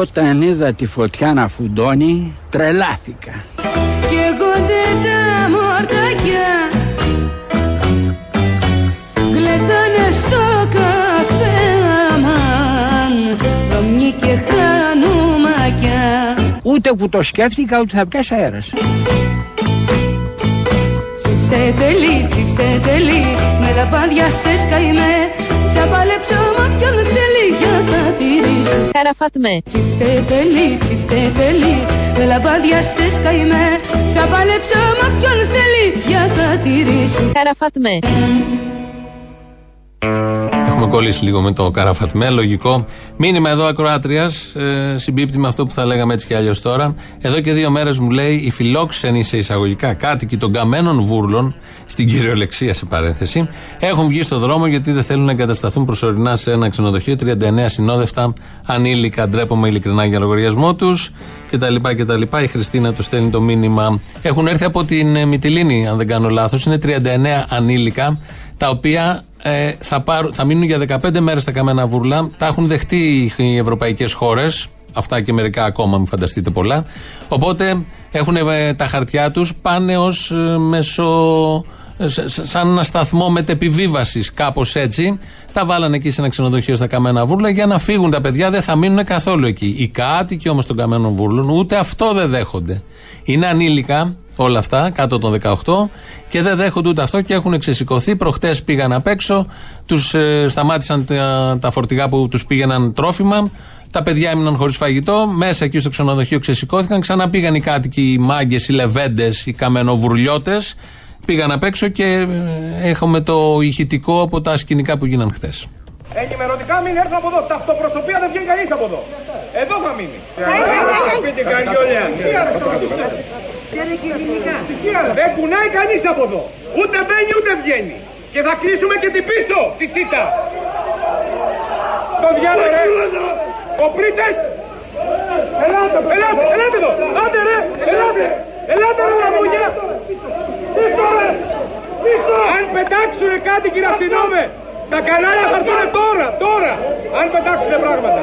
Όταν είδα τη φωτιά να φουντώνει, τρελάθηκα.
και κοντέ τα μορτακιά γλεντάνε στο καφέ αμάν βρωμιή και χανουμακιά
Ούτε που το σκέφτηκα ότι θα πιάσει αέρας.
Τσιφτετελή, τσιφτετελή με τα πόδια σε σκαϊμέ θα παλέψω τηρήσω
Καραφατμέ.
Τσιφτετελή, τσιφτετελή με λαμπάδια σε σκαϊμέ θα παλέψω μα ποιον θέλει για τα τηρήσω
Καραφατμέ.
Έχουμε κολλήσει λίγο με το καραφατμέ, λογικό. Μήνυμα εδώ ακροάτριας, ε, συμπίπτει με αυτό που θα λέγαμε έτσι κι αλλιώς τώρα. Εδώ και δύο μέρες μου λέει οι φιλόξενοι σε εισαγωγικά κάτοικοι των καμένων βούρλων, στην κυριολεξία σε παρένθεση, έχουν βγει στο δρόμο γιατί δεν θέλουν να εγκατασταθούν προσωρινά σε ένα ξενοδοχείο. 39 συνόδευτα ανήλικα, ντρέπομαι ειλικρινά για λογαριασμό τους κτλ. κτλ. Η Χριστίνα το στέλνει το μήνυμα. Έχουν έρθει από την ε, Μυτιλίνη, αν δεν κάνω λάθος. Είναι 39 ανήλικα, τα οποία ε, θα, πάρουν, θα μείνουν για 15 μέρες στα καμένα βούρλα. Τα έχουν δεχτεί οι ευρωπαϊκές χώρες. Αυτά και μερικά ακόμα, μην φανταστείτε πολλά. Οπότε έχουν ε, τα χαρτιά τους, πάνε ως μεσο. ε, σ- σ- σαν ένα σταθμό μετεπιβίβασης, κάπως έτσι. Τα βάλανε εκεί σε ένα ξενοδοχείο στα Καμένα Βούρλα για να φύγουν τα παιδιά, δεν θα μείνουν καθόλου εκεί. Οι κάτοικοι όμως των Καμένων Βούρλων ούτε αυτό δεν δέχονται. Είναι ανήλικα όλα αυτά, κάτω των 18, και δεν δέχονται ούτε αυτό και έχουν ξεσηκωθεί. Προχτές πήγαν απ' έξω, τους σταμάτησαν τα, τα φορτηγά που τους πήγαιναν τρόφιμα. Τα παιδιά έμειναν χωρίς φαγητό. Μέσα εκεί στο ξενοδοχείο ξεσηκώθηκαν. Ξαναπήγαν οι κάτοικοι, οι μάγκες, οι λεβέντες, οι καμενοβουρλιώτες. Πήγαν απ' έξω και ε, έχουμε το ηχητικό από τα σκηνικά που γίναν χθε.
Ενημερωτικά μην έρθουν από εδώ. Ταυτοπροσωπία δεν βγαίνει κανείς από εδώ. Εδώ θα μείνει. Σπίτι καριόλια. Δεν κουνάει κανείς από εδώ. Ούτε μπαίνει ούτε βγαίνει. Και θα κλείσουμε και την πίσω τη σίτα. Στο διάλογο ρε. Κοπρίτες. Ελάτε, ελάτε, ελάτε εδώ. Άντε ρε, ελάτε. Ελάτε ρε λαμόγια. Πίσω ρε. Πίσω. Αν πετάξουνε κάτι κύριε αστυνόμε. Τα κανάλια θα έρθουν τώρα, τώρα. Αν πετάξουνε πράγματα.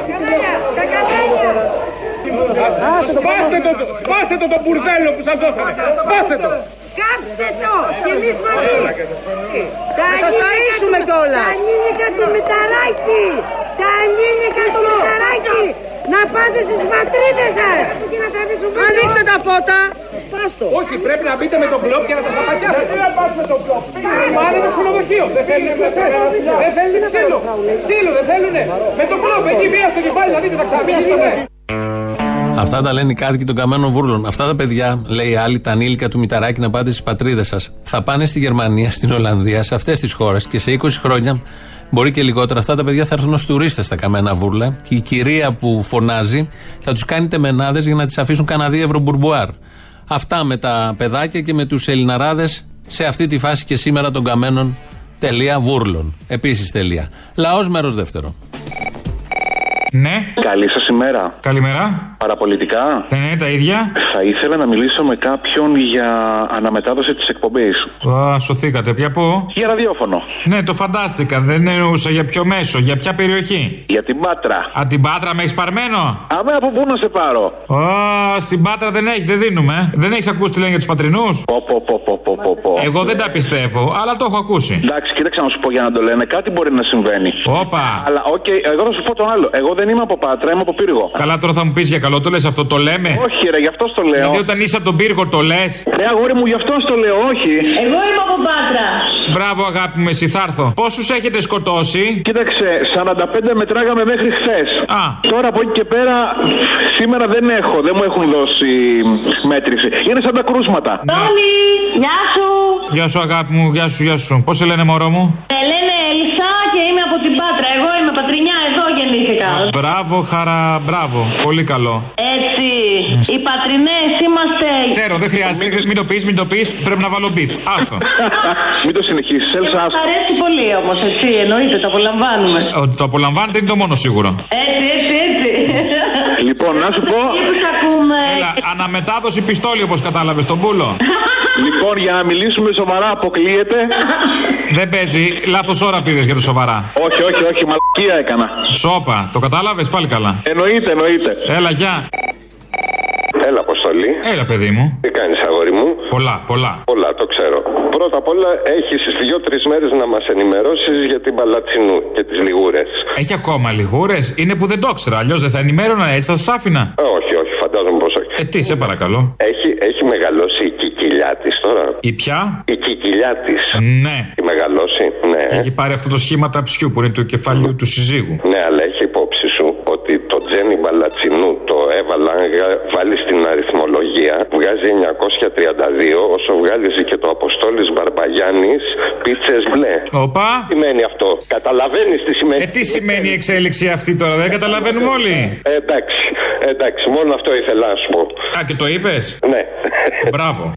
Τα κανάλια. Σπάστε το, σπάστε το το μπουρδέλο που σας δώσανε. Σπάστε το.
Κάψτε το και εμείς μαζί. Τα
Θα σας ταΐσουμε κιόλας.
Τα ανήνικα του Μηταράκη. Τα ανήνικα του Μηταράκη. Να πάτε στις πατρίδες σας. Και να τραβήξουν
Ανοίξτε
τα φώτα. Σπάστο.
Όχι, πρέπει να μπείτε με τον κλόπ και να τα σαπακιάσετε. Δεν να πας με τον κλόπ. Πάνε το ξενοδοχείο. Δεν θέλουν φλεξές. Δεν θέλουν ξύλο. Ξύλο δεν θέλουνε. Με τον κλόπ εκεί μία στο κεφάλι να δείτε τα ξαναπηγαίνουμε.
Αυτά τα λένε οι κάτοικοι των καμένων βούρλων. Αυτά τα παιδιά, λέει άλλοι, τα ανήλικα του Μηταράκη να πάτε στις πατρίδες σας. Θα πάνε στη Γερμανία, στην Ολλανδία, σε αυτές τις χώρες και σε 20 χρόνια, μπορεί και λιγότερα, αυτά τα παιδιά θα έρθουν ως τουρίστες στα καμένα βούρλα και η κυρία που φωνάζει θα τους κάνει τεμενάδε για να τις αφήσουν κανένα δύο ευρώ μπουρμπουάρ. Αυτά με τα παιδάκια και με τους Ελληναράδες σε αυτή τη φάση και σήμερα των καμένων τελεία βούρλων. Επίσης τελεία. Λαός μέρος δεύτερο.
Ναι.
Καλή σας ημέρα.
Καλημέρα.
Παραπολιτικά.
Ναι, ναι, τα ίδια.
Θα ήθελα να μιλήσω με κάποιον για αναμετάδοση της εκπομπής.
Α, σωθήκατε. Για πού;
Για ραδιόφωνο.
Ναι, το φαντάστηκα. Δεν εννοούσα για ποιο μέσο, για ποια περιοχή.
Για την Πάτρα.
Α, την Πάτρα με έχεις παρμένο;
Αμέ από πού να σε πάρω.
Α, στην Πάτρα δεν έχει, δεν δίνουμε. Δεν έχεις ακούσει τι λένε για τους πατρινούς;
Πω, πω, πω, πω, πω, πω, πω.
Εγώ δεν τα πιστεύω, αλλά το έχω ακούσει.
Εντάξει, κοίταξε να σου πω για να το λένε. Κάτι μπορεί να συμβαίνει.
Όπα.
Αλλά, οκ, εγώ θα σου πω τον άλλο. Εγώ δεν είμαι από Πάτρα, είμαι από Πύργο.
Καλά, τώρα θα μου πεις για καλό, το λες αυτό, το λέμε;
Όχι, ρε, γι' αυτό το λέω.
Δηλαδή, όταν είσαι από τον Πύργο, το λες;
Ρε, αγόρι μου, γι' αυτό το λέω, όχι.
Εγώ είμαι από Πάτρα.
Μπράβο, αγάπη μου, εσύ θα έρθω. Πόσους έχετε σκοτώσει;
Κοίταξε, 45 μετράγαμε μέχρι χθες.
Α.
Τώρα από εκεί και πέρα, σήμερα δεν έχω, δεν μου έχουν δώσει μέτρηση. Είναι σαν τα κρούσματα.
Τόλι, γεια σου.
Γεια σου, αγάπη μου, γεια σου, γεια σου. Πώς σε λένε, μωρό μου;
Με λένε Ελισά και είμαι από την Πάτρα. Εγώ είμαι πατρινιά, εδώ γεννήθηκα.
Μπράβο, χαρά, μπράβο. Πολύ καλό.
Έτσι, οι πατρινές είμαστε...
Ξέρω, δεν χρειάζεται. Μην το πεις, μην το πεις. Πρέπει να βάλω μπίπ. Άστο.
Μην το συνεχίσεις, Έλσα.
Μ' αρέσει πολύ όμως, έτσι, εννοείται, το απολαμβάνουμε.
Ότι το απολαμβάνετε είναι το μόνο σίγουρο.
Έτσι, έτσι, έτσι.
Λοιπόν, να σου πω.
Τι τους ακούμε.
Έλα, αναμετάδοση πιστόλι όπως κατάλαβες τον πούλο.
Λοιπόν, για να μιλήσουμε σοβαρά, αποκλείεται.
Δεν παίζει, λάθος ώρα πήρες για το σοβαρά.
Όχι, όχι, όχι, μαλακία έκανα.
Σόπα, το κατάλαβες πάλι καλά.
Εννοείται, εννοείται.
Έλα, γεια.
Έλα, Αποστολή.
Έλα, παιδί μου.
Τι κάνεις, αγόρι μου;
Πολλά, πολλά.
Πολλά, το ξέρω. Πρώτα απ' όλα, έχεις δύο-τρει μέρες να μας ενημερώσεις για την Παλατσινού και τις λιγούρες.
Έχει ακόμα λιγούρες; Είναι που δεν το ήξερα. Αλλιώς δεν θα ενημέρωνα, έτσι θα σας άφηνα.
όχι, όχι, φαντάζομαι πως όχι.
Ε, τι, σε παρακαλώ.
Έχει, έχει μεγαλώσει η κικιλιά της τώρα;
Η πια;
Η κικιλιά της.
Ναι.
Έχει μεγαλώσει, ναι.
Και έχει πάρει αυτό το σχήμα ταψιού που είναι του κεφαλιού του συζύγου.
Ναι, αλλά έχει υπόψη σου ότι το Τζένι Μπαλατσινού το έβαλα να βάλει στην αριθμολογία βγάζει 932, όσο βγάζει και το Αποστόλης Μπαρμπαγιάννης, πίτσες μπλε.
Οπα.
Τι σημαίνει αυτό; Καταλαβαίνεις τι σημαίνει;
Ε, τι σημαίνει η εξέλιξη αυτή τώρα, δεν καταλαβαίνουμε όλοι.
Ε, εντάξει, εντάξει, μόνο αυτό ήθελα να σου πω.
Α, και το είπες;
Ναι.
Μπράβο.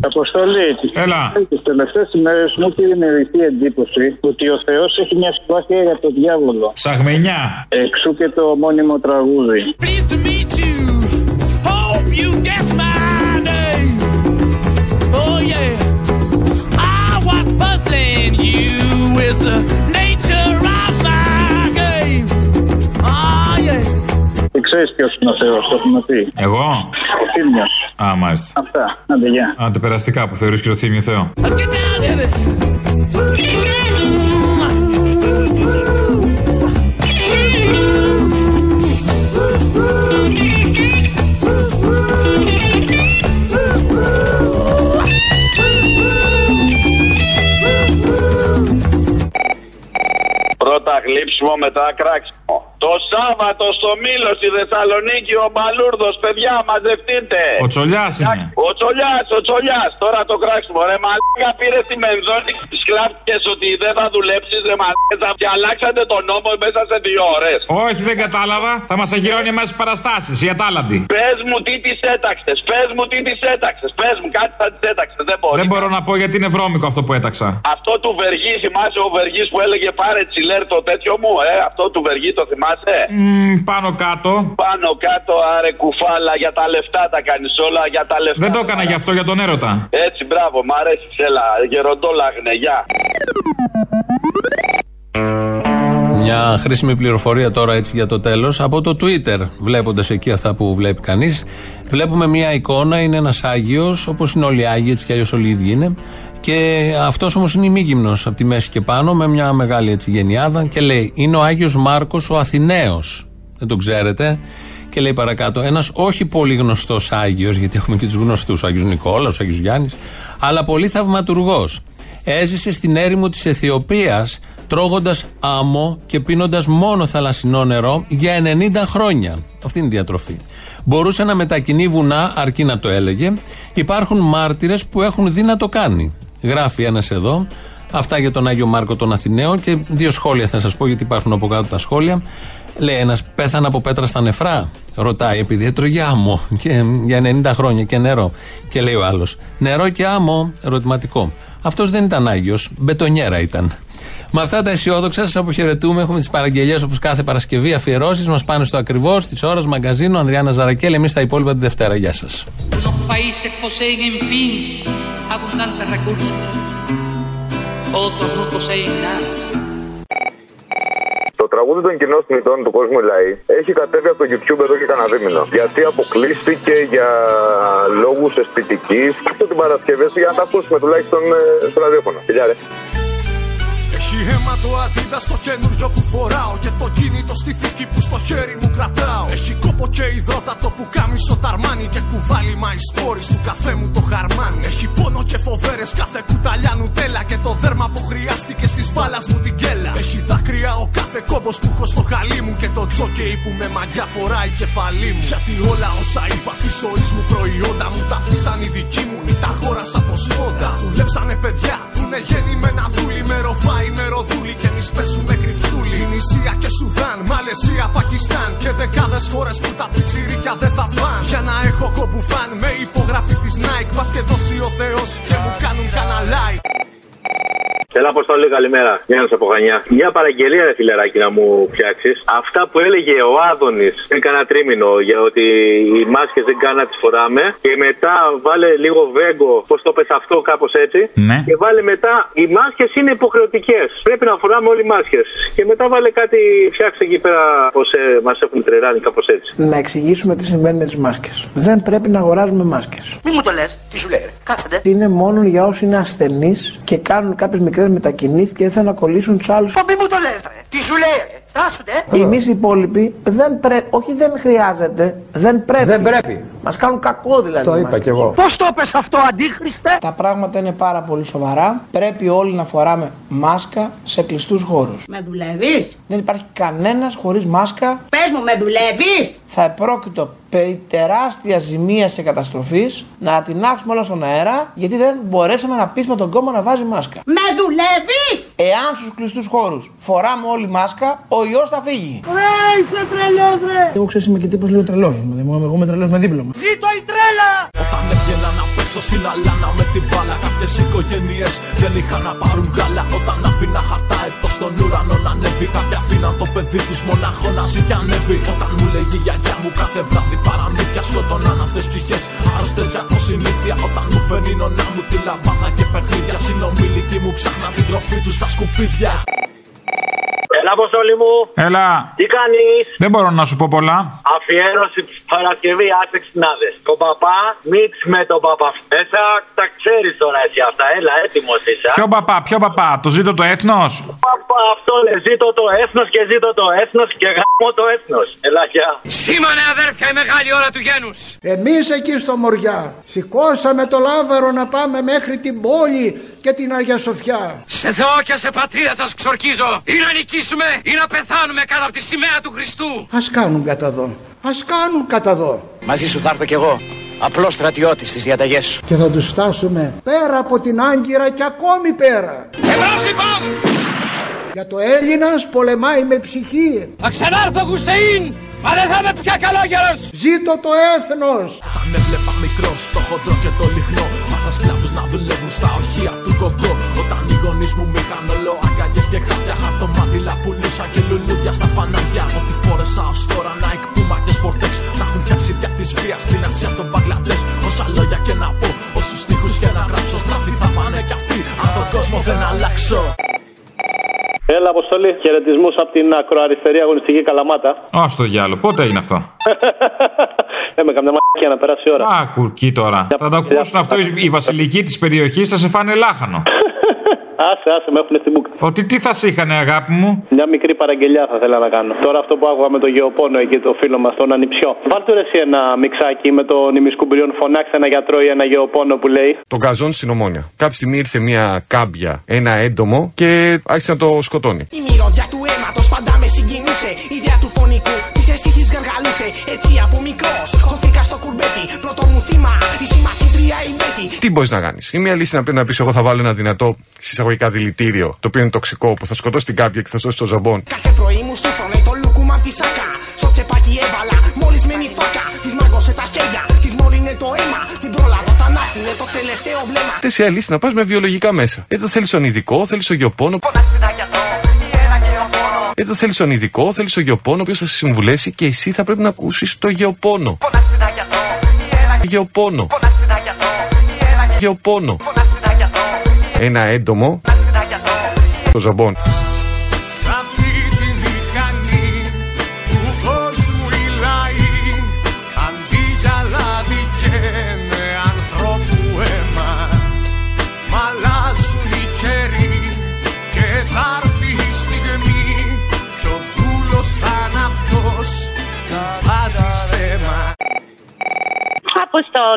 Αποστολή.
Έλα.
Τις τελευταίες ημέρες μου έχει δημιουργηθεί εντύπωση ότι ο Θεός έχει μια συμπάθεια για τον διάβολο.
Σαγμενιά.
Εξού και το μόνιμο τραγούδι.
Hope you guess my name. Oh yeah. I was puzzling you with the nature of my game. Oh yeah.
Και ξέρει ποιο είναι ο Θεό, το έχουμε πει.
Εγώ.
Ο Θήμιο.
Α, μάλιστα.
Αυτά. Άντε, γεια.
Άντε περαστικά που θεωρείς και το θύμιο Θεό.
Πρώτα γλύψιμο, μετά κράξιμο. Το Σάββατο στο Μήλος στη Θεσσαλονίκη ο Μπαλούρδος, παιδιά, μαζευτείτε.
Ο Τσολιάς είναι.
Ο Τσολιάς, ο Τσολιάς. Τώρα το κράξιμο. Ρε μαλάκα πήρε τη μενδόνη και τη κλάφτηκε ότι δεν θα δουλέψεις, ρε μαλάκα. Και αλλάξατε τον νόμο μέσα σε δύο ώρες.
Όχι, δεν κατάλαβα. Θα μας αγυρώνει εμά τι παραστάσεις, οι ατάλαντοι.
Πες μου τι τη έταξες, πες μου τι τη έταξες. Πες μου κάτι θα τη έταξες. Δεν μπορεί.
Δεν μπορώ να πω γιατί είναι βρώμικο αυτό που έταξα.
Αυτό του Βεργή, θυμάσαι ο Βεργής που έλεγε πάρε τσιλέρ το τέτοιο μου, ε. Αυτό του Βεργή το θυμάσαι.
Μμμ, πάνω κάτω.
Πάνω κάτω, άρε κουφάλα, για τα λεφτά τα κάνεις όλα, για τα λεφτά.
Δεν το έκανα γι' αυτό, για τον έρωτα.
Έτσι, μπράβο, μ' αρέσει, έλα, γεροντόλαγνε, γεια.
Μια χρήσιμη πληροφορία τώρα έτσι για το τέλος από το Twitter βλέποντας εκεί αυτά που βλέπει κανείς βλέπουμε μια εικόνα είναι ένας Άγιος όπως είναι όλοι οι Άγιοι έτσι κι αλλιώς όλοι οι ίδιοι είναι και αυτός όμως είναι ημίγυμνος από τη μέση και πάνω με μια μεγάλη έτσι γενιάδα και λέει είναι ο Άγιος Μάρκος ο Αθηναίος δεν τον ξέρετε και λέει παρακάτω ένας όχι πολύ γνωστός Άγιος γιατί έχουμε και τους γνωστούς ο Άγιος Νικόλαος, ο Άγιος Γιάννης αλλά πολύ θαυματουργός έζησε στην έρημο της Αιθιοπίας τρώγοντας άμμο και πίνοντας μόνο θαλασσινό νερό για 90 χρόνια. Αυτή είναι η διατροφή. Μπορούσε να μετακινεί βουνά αρκεί να το έλεγε. Υπάρχουν μάρτυρες που έχουν δει να το κάνει. Γράφει ένας εδώ. Αυτά για τον Άγιο Μάρκο τον Αθηναίο και δύο σχόλια θα σας πω γιατί υπάρχουν από κάτω τα σχόλια. Λέει ένας πέθανε από πέτρα στα νεφρά. Ρωτάει επειδή έτρωγε άμμο και για 90 χρόνια και νερό. Και λέει ο άλλος νερό και άμμο ερωτηματικό. Αυτός δεν ήταν Άγιος, μπετονιέρα ήταν. Με αυτά τα αισιόδοξα σας αποχαιρετούμε. Έχουμε τις παραγγελίε όπως κάθε Παρασκευή. Αφιερώσεις μας πάνε στο ακριβώς της ώρας μαγκαζίνο. Ανδριάννα Ζαρακέλ. Εμείς τα υπόλοιπα τη Δευτέρα. Γεια σας.
Los países poseen, en fin, abundantes recursos. Otros no poseen nada.
Το τραγούδι των κοινών θνητών του κόσμου Λαή έχει κατέβει από το YouTube εδώ και κανένα δίμηνο. Γιατί αποκλείστηκε για λόγους αισθητικής. Αυτό την Παρασκευή για να τα ακούσουμε τουλάχιστον ε, στο ραδιόφωνο. Φιλιά, ρε.
Έχει αίμα το αντίδα στο καινούριο που φοράω Και το κινητό στη θήκη που στο χέρι μου κρατάω. Έχει κόπο και υδρότατο που κάμισο ταρμάνι Και κουβάλι my stories του καφέ μου το χαρμάνι. Έχει πόνο και φοβέρες κάθε κουταλιά νουτέλα Και το δέρμα που χρειάστηκε στις μπάλας μου την κέλα. Έχει δάκρυα ο κάθε κόμπος που έχω στο χαλί μου Και το τζόκεϊ που με μαγιά φοράει κεφαλή μου. Γιατί όλα όσα είπα της ζωής μου προϊόντα μου Τα αφήσαν οι δικοί μου ή τα αγόρασα από σπόντα Δουλέψανε παιδιά που είναι γεννημένα δούλοι Με ροφάει με ροδούλη και εμείς παίζουμε κρυφτούλη Ινησία και Σουδάν, Μαλαισία, Πακιστάν Και δεκάδες χώρες που τα πιτσιρίκια δεν θα φαν Για να έχω κομπουφάν με υπογραφή της Nike Μας και δώσει ο Θεός και μου κάνουν κανένα like
Έλα, Αποστολή, καλημέρα. Γιάννη από Χανιά. Μια παραγγελία, ρε φιλεράκι, να μου φτιάξεις. Αυτά που έλεγε ο Άδωνης πριν κανένα τρίμηνο για ότι οι μάσκες δεν κάνουν να τις φοράμε. Και μετά βάλε λίγο βέγκο, πώς το πες αυτό, κάπως έτσι.
Ναι.
Και βάλε μετά, οι μάσκες είναι υποχρεωτικές. Πρέπει να φοράμε όλοι μάσκες. Και μετά βάλε κάτι, φτιάξε εκεί πέρα πώς ε, μας έχουν τρελάνει, κάπως έτσι.
Να εξηγήσουμε τι συμβαίνει με τις μάσκες. Δεν πρέπει να αγοράζουμε μάσκες.
Μη μου το λες, τι σου λέει, ρε. κάτσατε.
Είναι μόνο για όσοι είναι ασθενείς και κάνουν κάποιες μικρές μετακινήσει και δεν θέλουν να κολλήσουν τους άλλους.
Πω μη μου το λες, ρε. Τι σου λέει, ρε. Στάσουνε.
Εμείς οι υπόλοιποι δεν πρέπει, όχι δεν χρειάζεται, δεν πρέπει.
Δεν πρέπει.
Μας κάνουν κακό δηλαδή.
Το είπα
μας.
κι εγώ.
Πώς το πες αυτό, αντίχριστε! Τα πράγματα είναι πάρα πολύ σοβαρά. Πρέπει όλοι να φοράμε μάσκα σε κλειστούς χώρους.
Με δουλεύεις;
Δεν υπάρχει κανένας χωρίς μάσκα.
Πες μου, με δουλεύεις;
Θα επρόκειτο περί τεράστια ζημία και καταστροφής να τεινάξουμε όλα στον αέρα γιατί δεν μπορέσαμε να πείσουμε τον κόμμα να βάζει μάσκα.
Με δουλεύεις!
Εάν στους κλειστούς χώρους φοράμε όλη μάσκα, ο ιός θα φύγει.
Ρε, είσαι τρελός ρε!
Εγώ ξέρω είμαι και τύπος λίγο τρελός. Εγώ είμαι τρελός με δίπλωμα.
Ζήτω η τρέλα!
Όταν έβγαινα να πέσω στην αλάνα με την μπάλα Κάποιες οικογένειες δεν είχαν να πάρουν γάλα Όταν άφηνα χαρτά έτω στον ουρανό να ανέβει Κάποια αφήναν το παιδί τους μονάχο να ζει και ανέβει Όταν μου λέγει η γιαγιά μου κάθε βράδυ παραμύθια Σκοτώναν αυτές ψυχές. Άρρωστες από συνήθεια Όταν μου φέρνει η νονά μου τη λαμπάδα και παιχνίδια. Συνομιλικοί μου ψάχναν την τροφή τους στα σκουπίδια
Έλα, Αποστόλη μου.
Έλα.
Τι κάνεις;
Δεν μπορώ να σου πω πολλά.
Αφιέρωση της Παρασκευή, άσε ξυνάδες. Το παπά, μίξ με τον παπά. Μέσα τα ξέρεις τώρα εσύ αυτά. Έλα, έτοιμος είσαι.
Ποιο παπά, ποιο παπά, το ζήτω το έθνος;
Παπά, αυτό λέει. Ζήτω το έθνος και ζήτω το έθνος και γάμω το έθνος. Έλα, γεια.
Σήμανε αδέρφια η μεγάλη ώρα του γένους.
Εμείς εκεί στο Μοριά σηκώσαμε το λάβαρο να πάμε μέχρι την πόλη και την Αγία Σοφιά.
Σε Θεό και σε πατρίδα σας ξορκίζω. Ή να νικήσουμε ή να πεθάνουμε κάτω από τη σημαία του Χριστού.
Ας κάνουν κατά δω. Ας κάνουν κατά δω.
Μαζί σου θα έρθω κι εγώ. Απλός στρατιώτης στις διαταγές σου.
Και θα τους φτάσουμε πέρα από την Άγκυρα και ακόμη πέρα.
Ευρώπη πάμε!
Για το Έλληνας πολεμάει με ψυχή.
Θα ξανάρθω Χουσεΐν, μα δεν θα είμαι πια καλόγερος.
Ζήτω το έθνος.
Αν έβλεπα μικρό στο χοντρό και το λιγνό Μάσα σκλάβους να δουλεύουν στα ορχεία του Κογκό Όταν οι γονείς μου μ' είχαν όλο αγκαλιές και χάπια Χαρτομάντιλα πουλούσα και λουλούδια στα φανάρια. Ό,τι φόρεσα ως τώρα Nike Puma και Sportex. Τα έχουν φτιάξει δια της βίας στην Ασία στον Μπαγκλαντές. Όσα λόγια και να πω, όσους στίχους και να γράψω Στράφι θα πάνε κι αυτοί, αν τον κόσμο δεν αλλάξω
Έλα, Αποστολή. Χαιρετισμούς από την ακροαριστερή αγωνιστική Καλαμάτα.
Α το διάλογο, πότε έγινε αυτό;
Έμε καμιά μαγική να περάσει η ώρα.
Α, κουρκί τώρα. Θα το ακούσουν αυτό οι οι βασιλικοί της περιοχής, θα σε φάνε λάχανο.
Άσε, άσε, με έχουν στη μπουκα.
Ότι τι θα σε είχανε, αγάπη μου;
Μια μικρή παραγγελιά θα ήθελα να κάνω. Τώρα αυτό που άκουγα με το γεωπόνο εκεί, το φίλο μας, τον Ανιψιό. Βάλτε ρε εσύ ένα μιξάκι με τον ημισκουμπριόν. Φωνάξτε ένα γιατρό ή ένα γεωπόνο που λέει.
Τον καζόν στην ομόνια. Κάποια στιγμή ήρθε μια κάμπια, ένα έντομο και άρχισε να το σκοτώνει.
Η μυρωδιά του αίματος πάντα με συγκινούσε. Η ιδέα του φωνικού τι αισθήσει γαργαλούσε. Έτσι από μικρός χωθήκα στο κουρμπέτι. Πρώτο μου θύμα η συμμαθήτρια η Μπέτη.
Τι μπορείς να κάνεις; Η μία λύση να πει να πεις: Εγώ θα βάλω ένα δυνατό συσσαγωγικά δηλητήριο, το οποίο είναι τοξικό, που θα σκοτώσει την κάμπια και θα σώσει το ζαμπόν.
Κάθε πρωί μου σύμφωνε το λουκούμα τη σάκα. Στο τσεπάκι έβαλα μολυσμένη φάκα. Της μάγκωσε τα χέρια, της μόλυνε το αίμα. Την πρόλαβα όταν άφηνε το τελευταίο βλέμμα.
Τε η λύση να πας με βιολογικά μέσα. Εδώ θέλεις τον ειδικό, θέλεις τον γεωπόνο. Εδώ θέλεις τον ειδικό, θέλεις τον γεωπόνο, ο οποίος θα σε συμβουλέσει και εσύ θα πρέπει να ακούσεις το γεωπόνο. Γεωπόνο. Γεωπόνο. Ένα έντομο. Το ζαμπόν.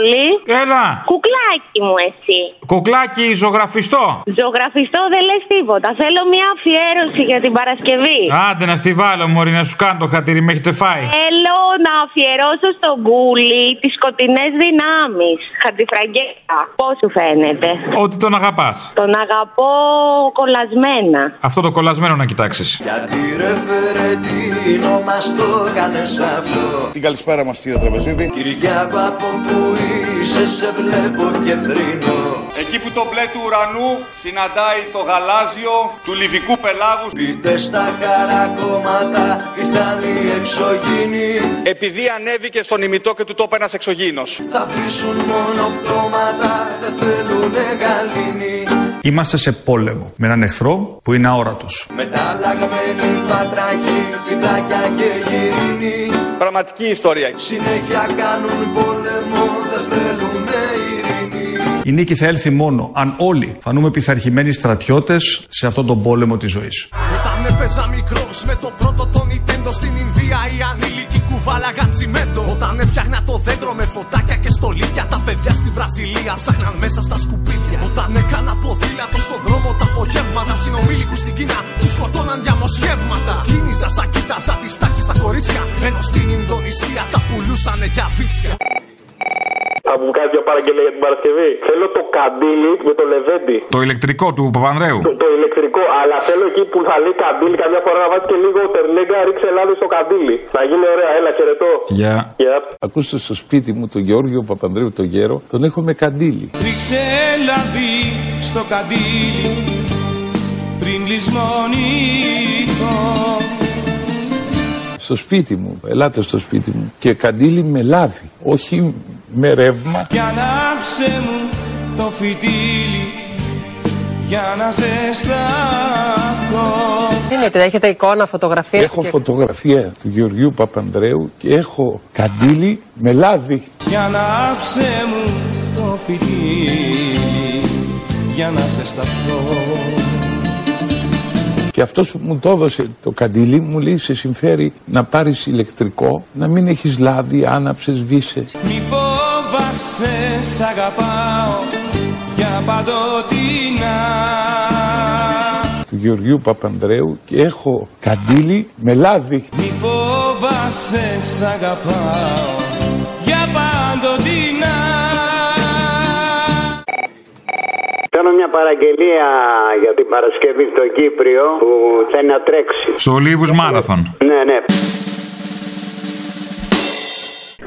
Αποστόλη.
Έλα.
Κουκλάκι μου εσύ.
Κουκλάκι ζωγραφιστό.
Ζωγραφιστό δεν λες τίποτα. Θέλω μια αφιέρωση για την Παρασκευή.
Άντε να στη βάλω, Μωρή, να σου κάνω το χατήρι, με έχετε φάει.
Θέλω να αφιερώσω στον Κούλι τις σκοτεινές δυνάμεις. Χατζηφραγκέτα. Πώς σου φαίνεται;
Ότι τον αγαπάς.
Τον αγαπώ κολλασμένα.
Αυτό το κολλασμένο να κοιτάξεις.
Γιατί ρε Φερετίνο μας το κάνες αυτό;
Την καλησπέρα μας κύριε Τραπεζίδη
Κυριάκο από που είσαι σε βλέπω και θρύνω
Εκεί που το μπλε του ουρανού συναντάει το γαλάζιο του λιβικού πελάγους.
Πείτε στα καρακόμματα ήρθαν οι εξωγήινοι.
Επειδή ανέβηκε στον ημιτό και του τόπου ένας εξωγήινος.
Θα βρίσουν μόνο πτώματα δεν θέλουνε γαλήνη.
Είμαστε σε πόλεμο με έναν εχθρό που είναι αόρατος.
Μεταλλαγμένοι βατραχοί, φιδάκια και γυρίνοι
Πραγματική ιστορία.
Συνέχεια κάνουν πόλεμο δεν θέλουνε ειρήνη
Η νίκη θα έλθει μόνο αν όλοι φανούμε πειθαρχημένοι στρατιώτες σε αυτόν τον πόλεμο της ζωής.
Όταν έπαιζα μικρός με το πρώτο το Nintendo στην Ινδία οι ανήλικοι κουβάλαγαν τσιμέντο Όταν έφτιαχνα το δέντρο με φωτάκια και στολίδια τα παιδιά στη Βραζιλία ψάχναν μέσα στα σκουπίδια Όταν έκανα ποδήλατο στον δρόμο τα απογεύματα συνομήλικους στην Κίνα τους σκοτώναν διαμοσχεύματα Κίνησα σαν κοίταζα τις τάξεις στα κορίτσια ενώ στην Ινδονησία
νησία τα πουλούσανε για βίτσια.
Θα μου κάνεις μια παραγγελία για την Παρασκευή. Θέλω το καντήλι με το λεβέντι.
Το ηλεκτρικό του Παπανδρέου.
Το, το ηλεκτρικό, αλλά θέλω εκεί που θα λέει καντήλι καμιά φορά να βάζεις και λίγο τερλέγκα, ρίξε λάδι στο καντήλι. Να γίνει ωραία, έλα, χαιρετώ.
Γεια.
Γεια.
Ακούστε στο σπίτι μου τον Γεώργιο Παπανδρέου τον γέρο, τον έχω με καντήλι.
Ρίξε λαδί στο καντήλι πριν λησμονηθώ
Στο σπίτι μου, ελάτε στο σπίτι μου και καντήλι με λάδι, όχι με ρεύμα.
Κι ανάψε μου το φυτίλι για να ζεσταθώ
Είναι, έχετε εικόνα, φωτογραφία.
Έχω φωτογραφία του Γεωργίου Παπανδρέου και έχω καντήλι με λάδι.
Κι ανάψε μου το φυτίλι για να ζεσταθώ
Και αυτός που μου το έδωσε το καντήλι μου λέει σε συμφέρει να πάρεις ηλεκτρικό, να μην έχεις λάδι, άναψες, βύσες.
Μη φοβάσαι, σ' αγαπάω για παντοτινά
Του Γεωργίου Παπανδρέου και έχω καντήλι με λάδι.
Μη φοβάσαι, σ' αγαπάω για παντοτινά
Κάνω μια παραγγελία για την Παρασκευή στο Κύπριο που θέλει να τρέξει.
Στο Ολύμπους Μάραθον.
Ναι, ναι.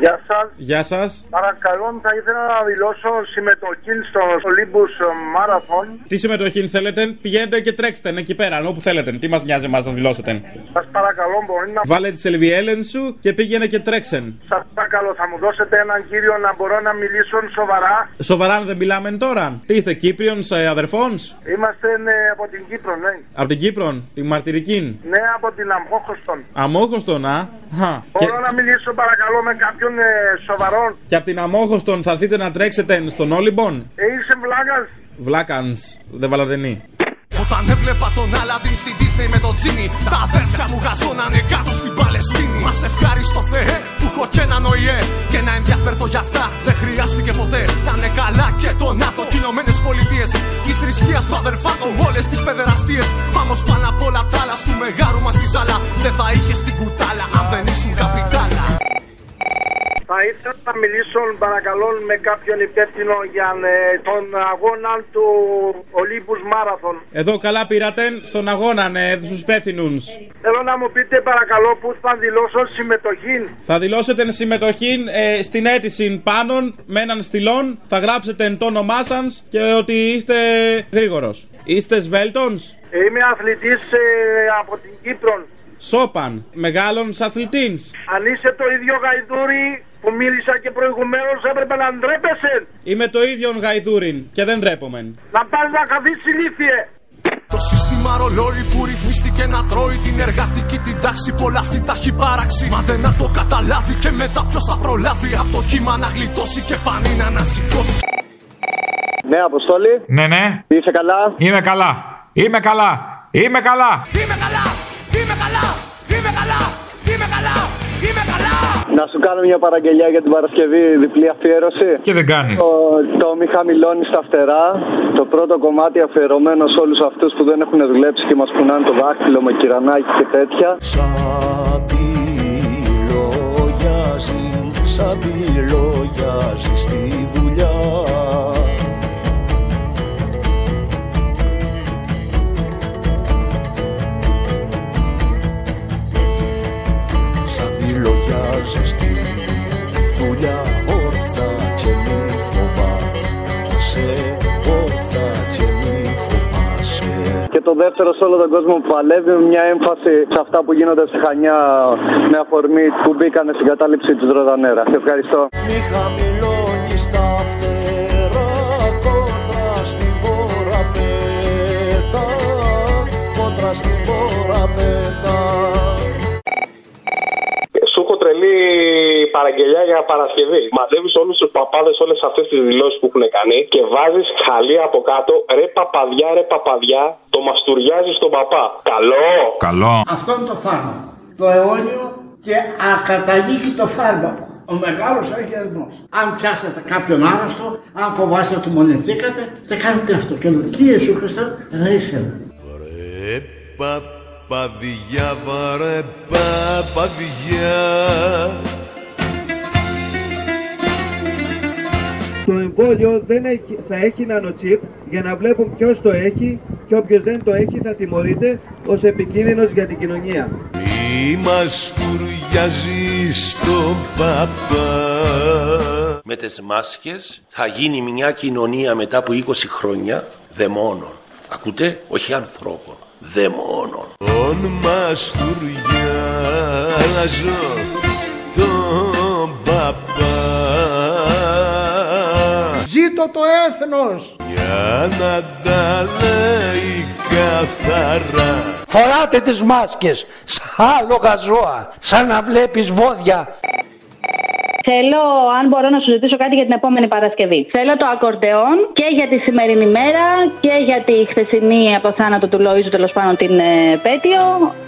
Γεια σας.
Γεια σας.
Παρακαλώ, θα ήθελα να δηλώσω συμμετοχή στο Olympus Marathon.
Τι συμμετοχή θέλετε, πηγαίνετε και τρέξτε εκεί πέρα, όπου θέλετε. Τι μας νοιάζει εμάς να δηλώσετε;
Σας παρακαλώ, μπορεί να.
Βάλε τη σελβιέλεν σου και πήγαινε και τρέξεν.
Σας παρακαλώ, θα μου δώσετε έναν κύριο να μπορώ να μιλήσω σοβαρά.
Σοβαρά δεν μιλάμε τώρα. Τι είστε, Κύπριον αδερφών.
Είμαστε ναι, από την Κύπρο, ναι.
Από την Κύπρο, τη Μαρτυρική.
Ναι, από την Αμόχωστον.
Αμόχωστον, α. Χα.
Μπορώ να μιλήσω παρακαλώ με κάποιον ε, σοβαρό.
Και από την Αμόχωστον θα έρθετε να τρέξετε στον Όλυμπον;
Ε, είσαι βλάκας.
Βλάκανς, δεν βαλαδενή.
Όταν έβλεπα τον Αλαντίν στην Disney με τον Τζίνι Τα αδέρφια μου γαζώνανε κάτω στην Παλαιστίνη Μας ευχάριστο Θεέ που έχω και έναν ΟΗΕ Και να ενδιαφέρθω για αυτά δεν χρειάστηκε ποτέ Να είναι καλά και το ΝΑΤΟ και Ηνωμένες Πολιτείες Της θρησκείας του αδερφάτο όλες τις παιδεραστίες Πάμε πάνω απ' όλα τα άλλα του μεγάρου μας τη ζάλα Δεν θα είχες την κουτάλα αν δεν ήσουν καπιτάλα
Θα ήθελα να μιλήσω παρακαλώ με κάποιον υπεύθυνο για ε, τον αγώνα του Olympus Marathon.
Εδώ καλά πήρατε στον αγώνα, ναι, στους υπεύθυνους.
Θέλω να μου πείτε παρακαλώ πού θα δηλώσω συμμετοχή.
Θα δηλώσετε συμμετοχή ε, στην αίτηση πάνω με έναν στυλόν. Θα γράψετε το όνομά σας και ότι είστε γρήγορος. Είστε σβέλτονς;
Είμαι αθλητής ε, από την Κύπρο.
Σόπαν, μεγάλων αθλητής.
Αν είσαι το ίδιο γαϊδούρι που μίλησα και προηγουμένως, έπρεπε να ντρέπεσαι.
Είμαι το ίδιο γαϊδούριν και δεν ντρέπομαι.
Να πας να καθίσει ηλίθιε.
Το σύστημα ρολόι που ρυθμίστηκε να τρώει την εργατική την τάξη. Πολλά αυτή τα έχει παράξει. Μα δεν να το καταλάβει και μετά ποιος θα προλάβει. Από το κύμα να γλιτώσει και πανί να ανασηκώσει.
Ναι, Αποστόλη.
Ναι, ναι.
Είσαι καλά;
Είμαι καλά. Είμαι καλά. Είμαι καλά.
Είμαι καλά. Είμαι καλά. Είμαι καλά. Είμαι καλά. Είμαι καλά.
Να σου κάνω μια παραγγελιά για την Παρασκευή, διπλή αφιέρωση.
Και δεν κάνεις.
Το, το μη χαμηλώνει στα φτερά. Το πρώτο κομμάτι αφιερωμένο σε όλους αυτούς που δεν έχουν δουλέψει και μας κουνάνε το δάχτυλο με κυρανάκι και τέτοια.
Σαν τη λογιάζει, σαν τη λογιάζει στη δουλειά λογιάζει στη δουλειά όρτσα και μη φοβάσαι Όρτσα και μη φοβάσαι
Και το δεύτερο σε όλο τον κόσμο που παλεύει με μια έμφαση σε αυτά που γίνονται στη Χανιά με αφορμή που μπήκανε στην κατάληψη της Ροδανέρα. Σε ευχαριστώ.
Μη χαμηλώνεις τα φτερά κόντρα στην πόρα πέτα κόντρα στην πόρα πέτα
Σου έχω τρελή παραγγελιά για Παρασκευή. Μαζεύεις όλους τους παπάδες όλες αυτές τις δηλώσεις που έχουν κάνει και βάζεις χαλί από κάτω. Ρε παπαδιά, ρε παπαδιά, το μαστουριάζεις στον παπά. Καλό!
Καλό.
Αυτό είναι το φάρμακο. Το αιώνιο και ακαταλήγητο φάρμακο. Ο μεγάλος αγιασμός. Αν πιάσετε κάποιον άρρωστο, αν φοβάστε ότι μονεθήκατε, θα κάνετε αυτό. Και λέω, τι Ιησού Χριστό, ρίσε με.
Ρε παπαδιά, Παδιά βαρε πα, παδιά Το
εμβόλιο δεν έχει, θα έχει νανοτσίπ για να βλέπουν ποιος το έχει και όποιος δεν το έχει θα τιμωρείται ως επικίνδυνος για την κοινωνία.
Η μαστουριάζει στον παπά.
Με τις μάσκες θα γίνει μια κοινωνία μετά από 20 χρόνια δαιμόνων. Ακούτε, όχι ανθρώπων δαιμόνων.
Ον μας τουριάζω τον παπά
Ζήτω το έθνος!
Για να τα λέει καθαρά
Φοράτε τις μάσκες σαν άλογα ζώα, σαν να βλέπεις βόδια.
Θέλω, αν μπορώ να σου ζητήσω κάτι για την επόμενη Παρασκευή. Θέλω το ακορντεόν και για τη σημερινή μέρα και για τη χθεσινή από θάνατο του Λοίζου, τέλος πάντων την ε, Πέτειο.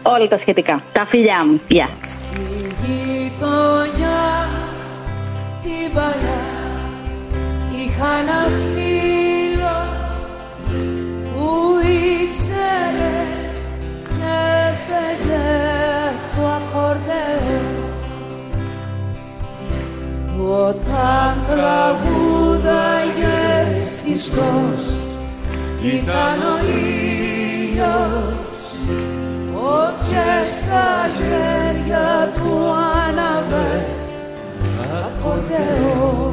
Όλα τα σχετικά. Τα φιλιά μου. Γεια.
γειτονιά την παλιά είχα ένα φίλο που ήξερε και έπαιζε το ακορντεόν όταν τραγούδαγε ευτυχώς ήταν ο ήλιος. Φωτιές στα χέρια του άναβε ακορντεόν